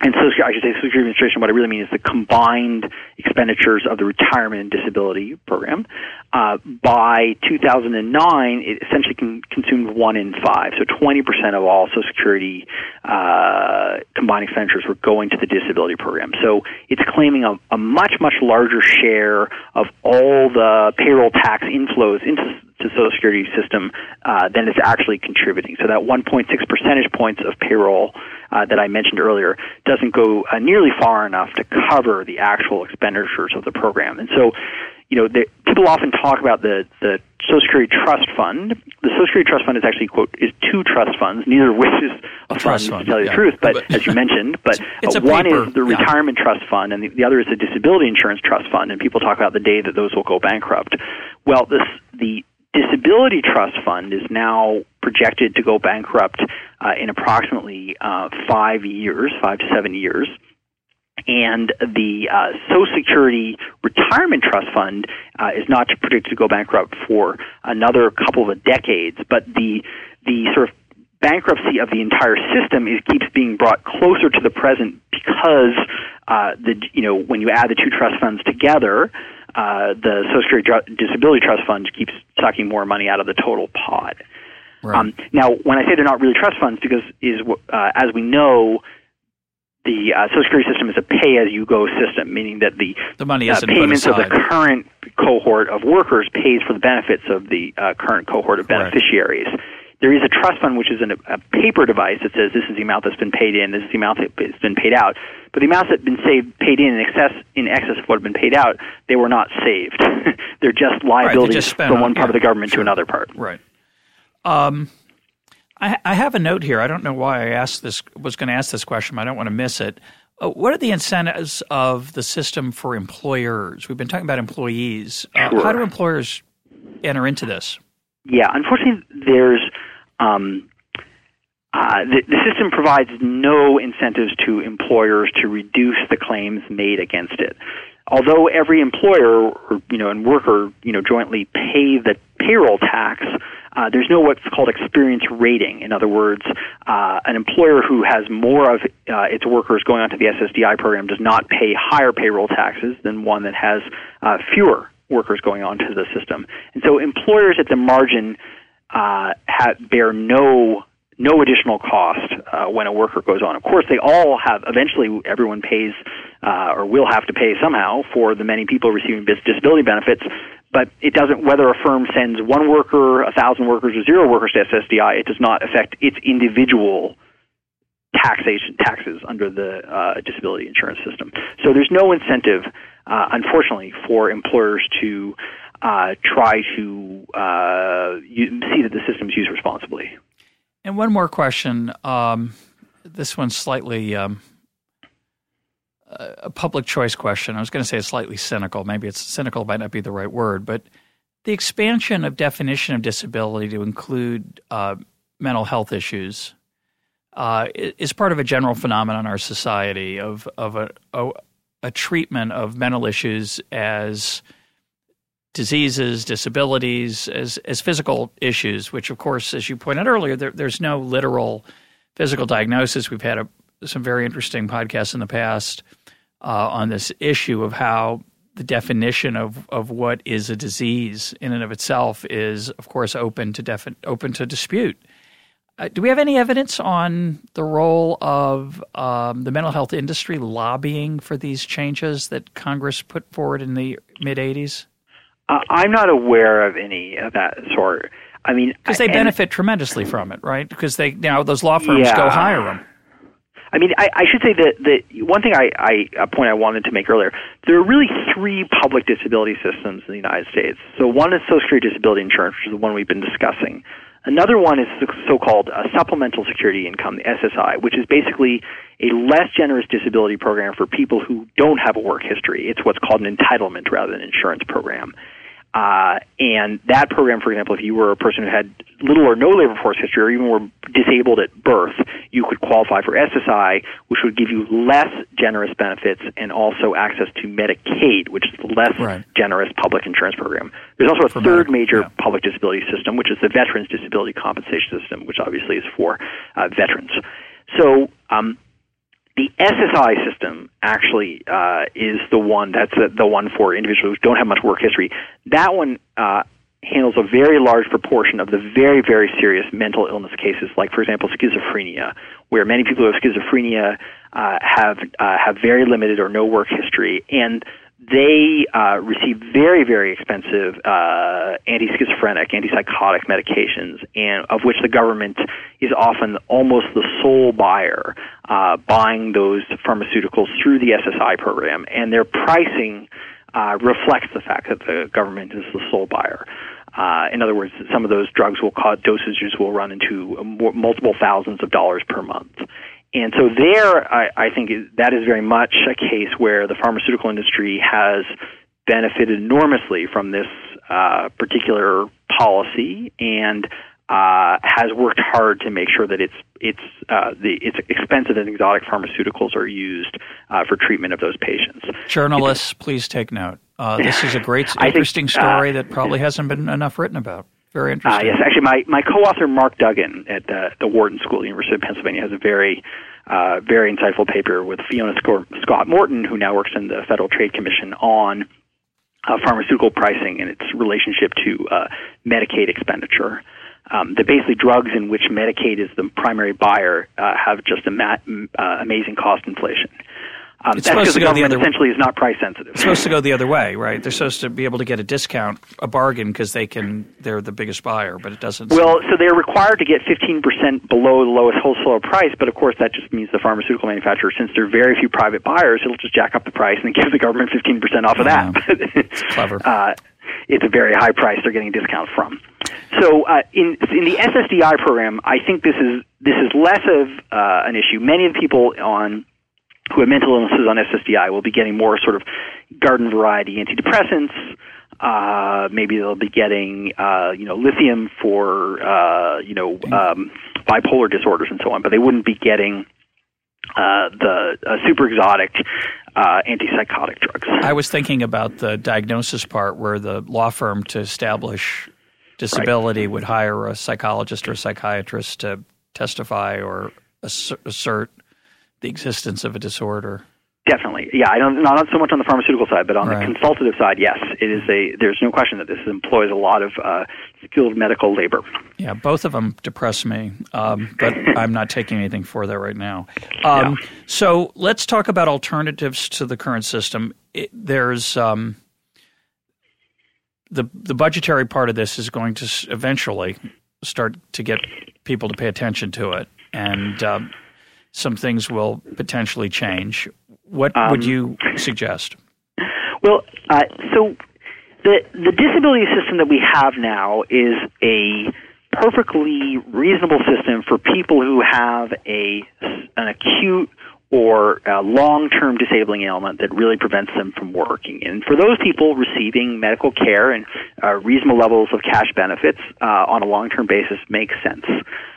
and social, I should say Social Administration, what I really mean is the combined expenditures of the retirement and disability program. Uh, by 2009, it essentially con- consumed one in five. So 20% of all Social Security uh, combined expenditures were going to the disability program. So it's claiming a, a much, much larger share of all the payroll tax inflows into the Social Security system uh, than it's actually contributing. So that 1.6 percentage points of payroll uh, that I mentioned earlier doesn't go uh, nearly far enough to cover the actual expenditures of the program. And so, you know, the, people often talk about the, the Social Security Trust Fund. The Social Security Trust Fund is actually, quote, is two trust funds, neither of which is a, fund, fund, to tell you yeah. the truth, but, but as you mentioned, (laughs) but uh, one paper. is the Retirement yeah. Trust Fund and the, the other is the Disability Insurance Trust Fund, and people talk about the day that those will go bankrupt. Well, this, the Disability Trust Fund is now projected to go bankrupt uh, in approximately uh, five years, five to seven years. And the uh, Social Security Retirement Trust Fund uh, is not predicted to go bankrupt for another couple of decades. But the the sort of bankruptcy of the entire system is keeps being brought closer to the present because uh, the you know when you add the two trust funds together, uh, the Social Security Disability Trust Fund keeps sucking more money out of the total pot. Right. Um, now, when I say they're not really trust funds, because is uh, as we know, the uh, Social Security system is a pay-as-you-go system, meaning that the, the money uh, payments of the current cohort of workers pays for the benefits of the uh, current cohort of beneficiaries. Right. There is a trust fund, which is an, a paper device that says this is the amount that's been paid in, this is the amount that's been paid out. But the amounts that have been saved, paid in in excess in excess of what have been paid out, they were not saved. (laughs) they're just liabilities right, just from one part yeah, of the government sure. to another part. Right. Um, I, I, have a note here. I don't know why I asked this. Was going to ask this question. I don't want to miss it. Uh, what are the incentives of the system for employers? We've been talking about employees. Uh, sure. How do employers enter into this? Yeah, unfortunately, there's um, uh, the, the, system provides no incentives to employers to reduce the claims made against it. Although every employer, or, you know, and worker, you know, jointly pay the payroll tax, uh, there's no what's called experience rating. In other words, uh, an employer who has more of uh, its workers going onto the SSDI program does not pay higher payroll taxes than one that has uh, fewer workers going onto the system. And so employers at the margin uh, have, bear no no additional cost uh, when a worker goes on. Of course, they all have. Eventually, everyone pays uh, or will have to pay somehow for the many people receiving disability benefits. but it doesn't whether a firm sends one worker, a thousand workers, or zero workers to SSDI. It does not affect its individual taxation taxes under the uh, disability insurance system. So there's no incentive, uh, unfortunately, for employers to uh, try to uh, see that the system is used responsibly. And one more question. Um, this one's slightly um, a public choice question. I was going to say it's slightly cynical. Maybe it's cynical might not be the right word, but the expansion of definition of disability to include uh, mental health issues uh, is part of a general phenomenon in our society of of a, a, a treatment of mental issues as diseases, disabilities, as as physical issues. Which, of course, as you pointed earlier, there, there's no literal physical diagnosis. We've had a, some very interesting podcasts in the past uh, on this issue of how the definition of, of what is a disease in and of itself is, of course, open to defi- open to dispute. Uh, do we have any evidence on the role of um, the mental health industry lobbying for these changes that Congress put forward in the mid 80s? Uh, I'm not aware of any of that sort. I mean, because they benefit tremendously from it, right? Because they now those law firms yeah. go hire them. I mean, I, I should say that the one thing I, I a point I wanted to make earlier. There are really three public disability systems in the United States. So one is Social Security Disability Insurance, which is the one we've been discussing. Another one is the so-called uh, Supplemental Security Income, the SSI, which is basically a less generous disability program for people who don't have a work history. It's what's called an entitlement rather than an insurance program. Uh, and that program, for example, if you were a person who had little or no labor force history or even were disabled at birth, you could qualify for SSI, which would give you less generous benefits and also access to Medicaid, which is the less right. generous public insurance program. There's also a for third major yeah. public disability system, which is the Veterans Disability Compensation System, which obviously is for uh, veterans. So um, the SSI system actually uh, is the one that's the, the one for individuals who don't have much work history. That one uh, handles a very large proportion of the very, very serious mental illness cases, like, for example, schizophrenia, where many people who have schizophrenia uh, have uh, have very limited or no work history, and they uh, receive very, very expensive uh, anti-schizophrenic, antipsychotic medications, and of which the government is often almost the sole buyer, uh, buying those pharmaceuticals through the SSI program, and their pricing uh, reflects the fact that the government is the sole buyer. Uh, in other words, some of those drugs will cause dosages will run into multiple thousands of dollars per month. And so there, I, I think that is very much a case where the pharmaceutical industry has benefited enormously from this uh, particular policy and uh, has worked hard to make sure that it's it's uh, the it's expensive and exotic pharmaceuticals are used uh, for treatment of those patients. Journalists, please take note. Uh, this is a great, (laughs) interesting think, uh, story that probably hasn't been enough written about. Very uh, interesting. yes, actually, my, my co-author Mark Duggan at the, the Wharton School, University of Pennsylvania, has a very very insightful paper with Fiona Scott Morton, who now works in the Federal Trade Commission on uh, pharmaceutical pricing and its relationship to uh, Medicaid expenditure um, that basically drugs in which Medicaid is the primary buyer uh, have just a ma- uh, amazing cost inflation. Um, it's supposed to go the other essentially is not price sensitive. It's supposed to go the other way, right? They're supposed to be able to get a discount, a bargain, because they can. They're the biggest buyer, but it doesn't. Well, so they're required to get 15% below the lowest wholesale price, but of course that just means the pharmaceutical manufacturer, since there are very few private buyers, it'll just jack up the price and (laughs) give the government 15% off of that. it's (laughs) clever. Uh, it's a very high price they're getting a discount from. So uh, in in the SSDI program, I think this is this is less of uh, an issue. Many of the people on who have mental illnesses on SSDI will be getting more sort of garden variety antidepressants. Uh, maybe they'll be getting uh, you know lithium for uh, you know um, bipolar disorders and so on, but they wouldn't be getting uh, the uh, super exotic uh, antipsychotic drugs. I was thinking about the diagnosis part where the law firm to establish disability right. would hire a psychologist or a psychiatrist to testify or assert the existence of a disorder. Definitely, yeah. I don't not so much on the pharmaceutical side, but on right. the consultative side, yes, it is a. There's no question that this employs a lot of uh, skilled medical labor. Yeah, both of them depress me, um, but (laughs) I'm not taking anything for that right now. Um, yeah. So let's talk about alternatives to the current system. It, there's um, the the budgetary part of this is going to eventually start to get people to pay attention to it, and um, some things will potentially change. What um, would you suggest? Well, uh, so the the disability system that we have now is a perfectly reasonable system for people who have a an acute or a long-term disabling ailment that really prevents them from working. And for those people receiving medical care and uh, reasonable levels of cash benefits uh, on a long-term basis makes sense.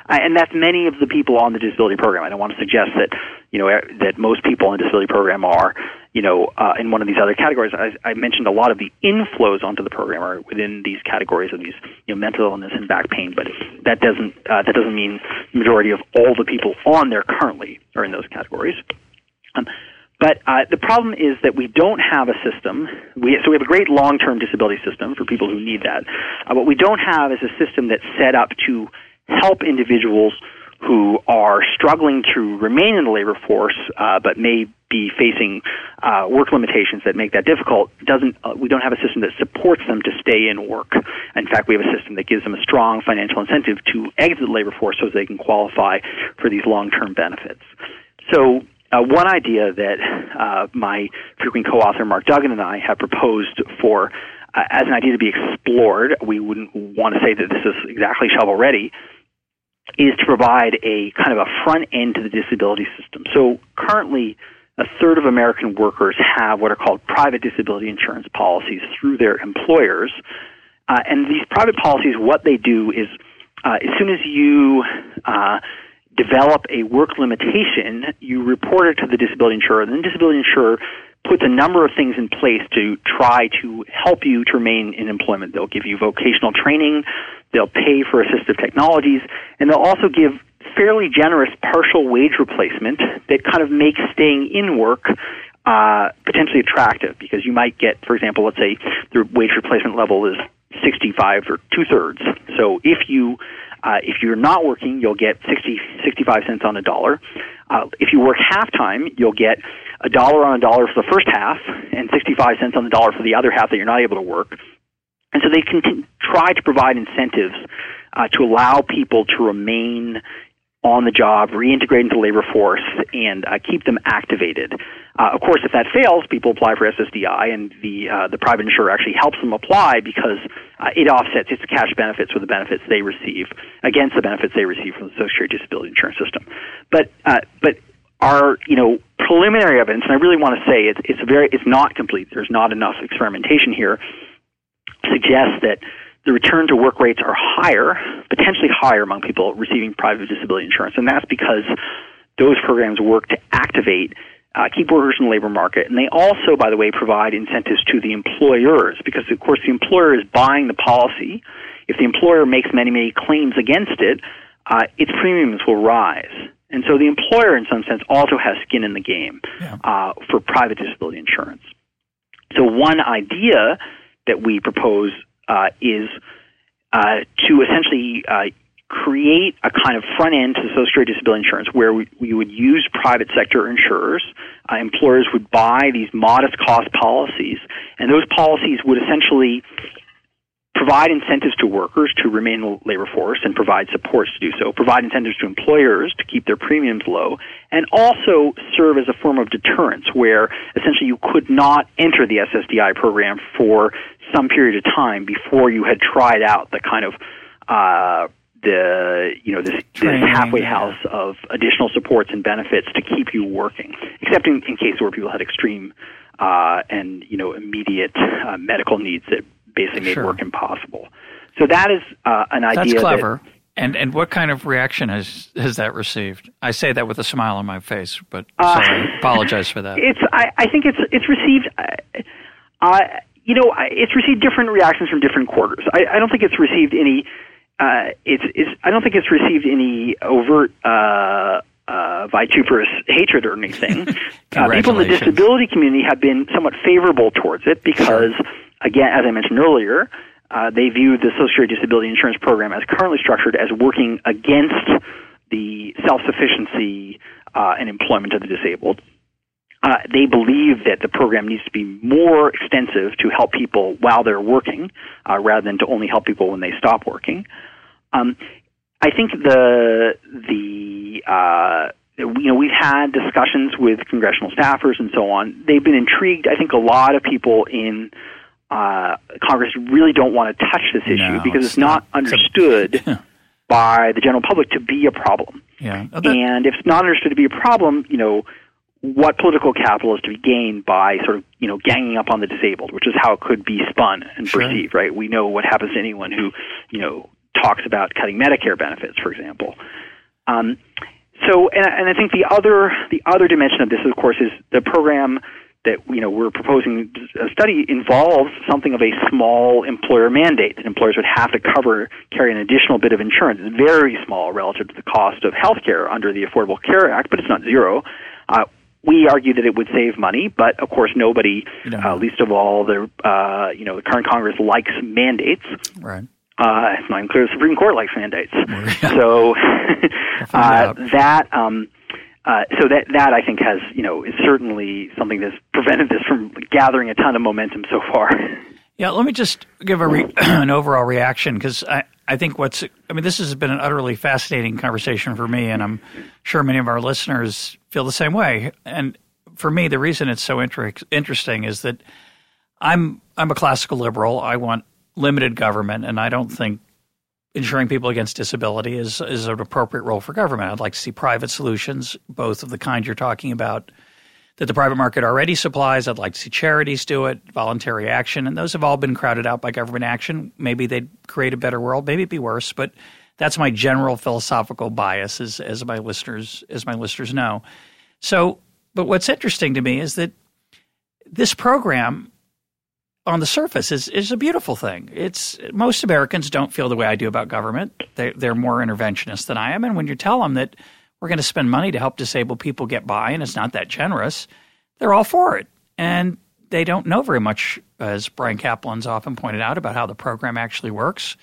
And that's many of the people on the disability program. I don't want to suggest that you know that most people in the disability program are you know, uh, in one of these other categories. I, I mentioned a lot of the inflows onto the program are within these categories of these, you know, mental illness and back pain, but that doesn't uh, that doesn't mean the majority of all the people on there currently are in those categories. Um, but uh, the problem is that we don't have a system. We, so we have a great long-term disability system for people who need that. Uh, what we don't have is a system that's set up to help individuals who are struggling to remain in the labor force, uh, but may be facing uh, work limitations that make that difficult. Doesn't uh, we don't have a system that supports them to stay in work. In fact, we have a system that gives them a strong financial incentive to exit the labor force so they can qualify for these long-term benefits. So uh, one idea that uh, my frequent co-author Mark Duggan and I have proposed for uh, as an idea to be explored, we wouldn't want to say that this is exactly shovel ready, is to provide a kind of a front end to the disability system. So currently, a third of American workers have what are called private disability insurance policies through their employers. Uh, and these private policies, what they do is uh, as soon as you uh, develop a work limitation, you report it to the disability insurer. And the disability insurer puts a number of things in place to try to help you to remain in employment. They'll give you vocational training, they'll pay for assistive technologies, and they'll also give fairly generous partial wage replacement that kind of makes staying in work uh, potentially attractive because you might get, for example, let's say the wage replacement level is 65 or two thirds. So if you uh, if you're not working, you'll get 60, 65 cents on a dollar. Uh, if you work half time, you'll get a dollar on a dollar for the first half and 65 cents on the dollar for the other half that you're not able to work. And so they can try to provide incentives uh, to allow people to remain on the job, reintegrate into the labor force, and uh, keep them activated. Uh, of course, if that fails, people apply for SSDI, and the uh, the private insurer actually helps them apply because uh, it offsets its cash benefits with the benefits they receive against the benefits they receive from the Social Security Disability Insurance System. But uh, but our you know preliminary evidence, and I really want to say it's it's very it's not complete. There's not enough experimentation here. Suggests that the return to work rates are higher, potentially higher among people receiving private disability insurance, and that's because those programs work to activate, uh, keep workers in the labor market, and they also, by the way, provide incentives to the employers because, of course, the employer is buying the policy. If the employer makes many, many claims against it, uh, its premiums will rise. And so the employer, in some sense, also has skin in the game yeah. uh, for private disability insurance. So one idea that we propose uh, is uh, to essentially uh, create a kind of front end to Social Security disability insurance where we, we would use private sector insurers. Uh, employers would buy these modest cost policies, and those policies would essentially provide incentives to workers to remain in the labor force and provide supports to do so, provide incentives to employers to keep their premiums low, and also serve as a form of deterrence where essentially you could not enter the SSDI program for some period of time before you had tried out the kind of uh, the you know this, this halfway house of additional supports and benefits to keep you working, except in, in cases where people had extreme uh, and you know immediate uh, medical needs that basically made sure. work impossible. So that is uh, an idea. That's clever. That, and and what kind of reaction has has that received? I say that with a smile on my face, but uh, sorry, apologize for that. It's I, I think it's it's received. Uh, you know, it's received different reactions from different quarters. I, I don't think it's received any. Uh, it's, it's I don't think it's received any overt uh, uh, vituperous hatred or anything. (laughs) uh, people in the disability community have been somewhat favorable towards it because, again, as I mentioned earlier, uh, they view the Social Security Disability Insurance Program as currently structured as working against the self-sufficiency uh, and employment of the disabled. uh, they believe that the program needs to be more extensive to help people while they're working, uh, rather than to only help people when they stop working. Um, I think the the uh, you know we've had discussions with congressional staffers and so on. They've been intrigued. I think a lot of people in uh, Congress really don't want to touch this issue No, because it's it's not not. understood (laughs) by the general public to be a problem. Yeah. That- And if it's not understood to be a problem, you know, what political capital is to be gained by sort of, you know, ganging up on the disabled, which is how it could be spun and Sure. perceived, right? We know what happens to anyone who, you know, talks about cutting Medicare benefits, for example. Um, so, and, and I think the other the other dimension of this, of course, is the program that you know we're proposing a study involves something of a small employer mandate that employers would have to cover carry an additional bit of insurance. It's very small relative to the cost of health care under the Affordable Care Act, but it's not zero. Uh, we argue that it would save money, but of course, nobody, uh, least of all the uh, you know the current Congress, likes mandates. right. Uh, it's not even clear the Supreme Court likes mandates. yeah. So (laughs) uh, that um, uh, so that that I think has you know is certainly something that's prevented this from gathering a ton of momentum so far. (laughs) Yeah, let me just give a re- (clears throat) an overall reaction because I, I think what's I mean this has been an utterly fascinating conversation for me, and I'm sure many of our listeners feel the same way. And for me, the reason it's so inter- interesting is that I'm I'm a classical liberal. I want limited government, and I don't think insuring people against disability is is an appropriate role for government. I'd like to see private solutions, both of the kind you're talking about that the private market already supplies. I'd like to see charities do it, voluntary action, and those have all been crowded out by government action. Maybe they'd create a better world, maybe it'd be worse, but that's my general philosophical bias, as, as my listeners as my listeners know. So, but what's interesting to me is that this program on the surface is, is a beautiful thing. It's most Americans don't feel the way I do about government. They, they're more interventionist than I am, and when you tell them that we're going to spend money to help disabled people get by, and it's not that generous, they're all for it. And they don't know very much, as Bryan Caplan's often pointed out, about how the program actually works.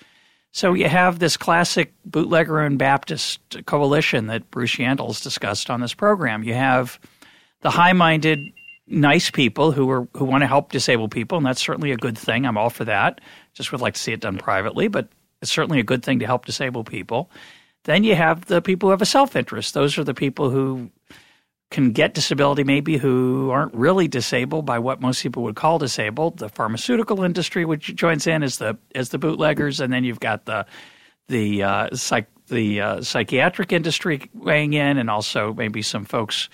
So you have this classic bootlegger and Baptist coalition that Bruce Yandle's discussed on this program. You have the high-minded, nice people who are who want to help disabled people, and that's certainly a good thing. I'm all for that. Just would like to see it done privately, but it's certainly a good thing to help disabled people. Then you have the people who have a self-interest. Those are the people who can get disability maybe who aren't really disabled by what most people would call disabled. The pharmaceutical industry, which joins in as the as the bootleggers, and then you've got the the uh, psych the uh, psychiatric industry weighing in, and also maybe some folks,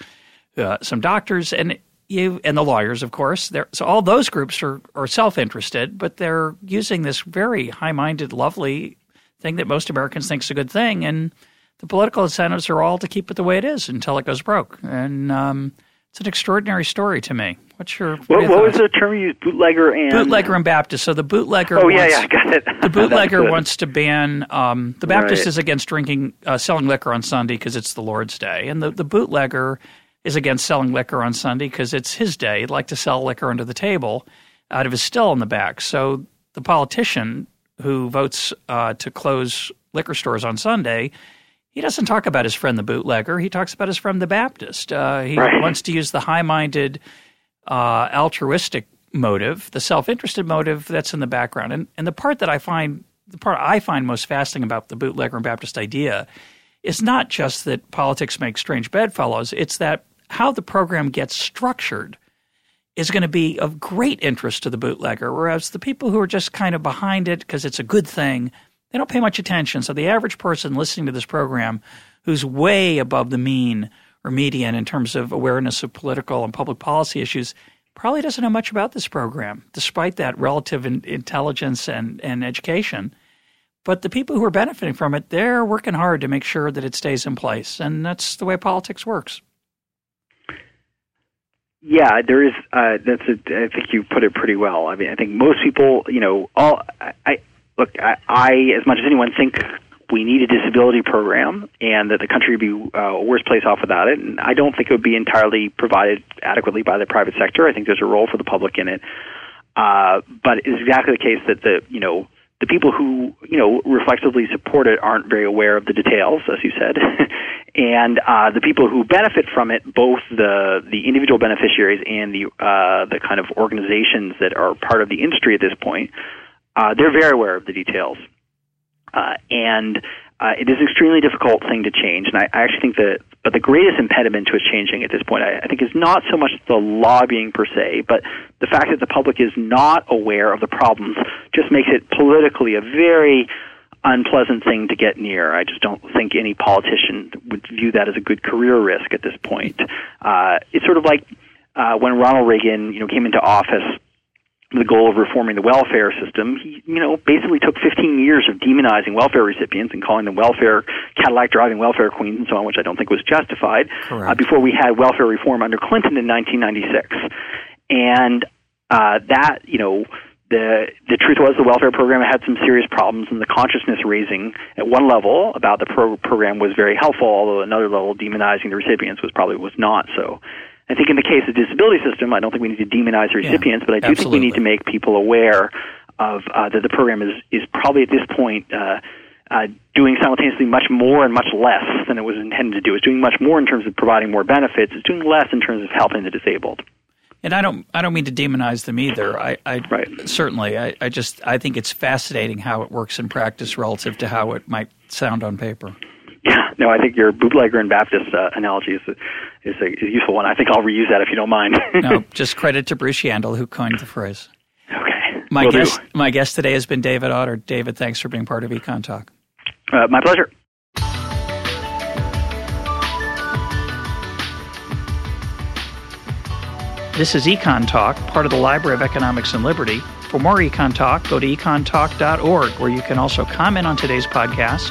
uh, some doctors, and you and the lawyers, of course. They're, so all those groups are are self interested, but they're using this very high minded, lovely thing that most Americans think is a good thing, and the political incentives are all to keep it the way it is until it goes broke. And um, it's an extraordinary story to me. What's your what, What, what was the term you used? Bootlegger and bootlegger and Baptist? So the bootlegger. Oh yeah, wants, yeah, got it. The (laughs) bootlegger wants to ban. Um, the Baptist Right. is against drinking, uh, selling liquor on Sunday because it's the Lord's day, and the the bootlegger is against selling liquor on Sunday because it's his day. He'd like to sell liquor under the table out of his still in the back. So the politician who votes uh, to close liquor stores on Sunday. He doesn't talk about his friend the bootlegger. He talks about his friend the Baptist. Uh, he Right. wants to use the high-minded, uh, altruistic motive, the self-interested motive that's in the background. And and the part that I find the part I find most fascinating about the bootlegger and Baptist idea is not just that politics make strange bedfellows. It's that how the program gets structured is going to be of great interest to the bootlegger, whereas the people who are just kind of behind it because it's a good thing, they don't pay much attention. So the average person listening to this program, who's way above the mean or median in terms of awareness of political and public policy issues, probably doesn't know much about this program, despite that relative in- intelligence and, and education. But the people who are benefiting from it, they're working hard to make sure that it stays in place. And that's the way politics works. Yeah, there is. Uh, that's. A, I think you put it pretty well. I mean, I think most people, you know, all. I, look. I, I, as much as anyone, think we need a disability program, and that the country would be uh, a worse place off without it. And I don't think it would be entirely provided adequately by the private sector. I think there's a role for the public in it. Uh, but it's exactly the case that the you know the people who you know reflexively support it aren't very aware of the details, as you said, (laughs) and uh, the people who benefit from it, both the the individual beneficiaries and the uh, the kind of organizations that are part of the industry at this point, uh, they're very aware of the details, uh, and uh, it is an extremely difficult thing to change. And I, I actually think that but the greatest impediment to its changing at this point, I, I think, is not so much the lobbying per se, but the fact that the public is not aware of the problems just makes it politically a very unpleasant thing to get near. I just don't think any politician would view that as a good career risk at this point. Uh, it's sort of like uh, when Ronald Reagan, you know, came into office the goal of reforming the welfare system, he, you know, basically took 15 years of demonizing welfare recipients and calling them welfare Cadillac driving welfare queens and so on, which I don't think was justified. Uh, before we had welfare reform under Clinton in 1996, and uh, that, you know. The, the truth was the welfare program had some serious problems, and the consciousness raising at one level about the pro- program was very helpful, although another level demonizing the recipients was probably was not so. I think in the case of the disability system, I don't think we need to demonize recipients, yeah, but I do absolutely. think we need to make people aware of uh, that the program is is probably at this point. Uh, uh, doing simultaneously much more and much less than it was intended to do. It's doing much more in terms of providing more benefits. It's doing less in terms of helping the disabled. And I don't, I don't mean to demonize them either. I, I right. certainly, I, I just, I think it's fascinating how it works in practice relative to how it might sound on paper. Yeah, no, I think your bootlegger and Baptist uh, analogy is a, is a, is a useful one. I think I'll reuse that if you don't mind. no, (laughs) just credit to Bruce Yandle who coined the phrase. Okay. My guest, do. my guest today has been David Autor. David, thanks for being part of Econ Talk. Uh, my pleasure. This is Econ Talk, part of the Library of Economics and Liberty. For more Econ Talk, go to econtalk.org, where you can also comment on today's podcast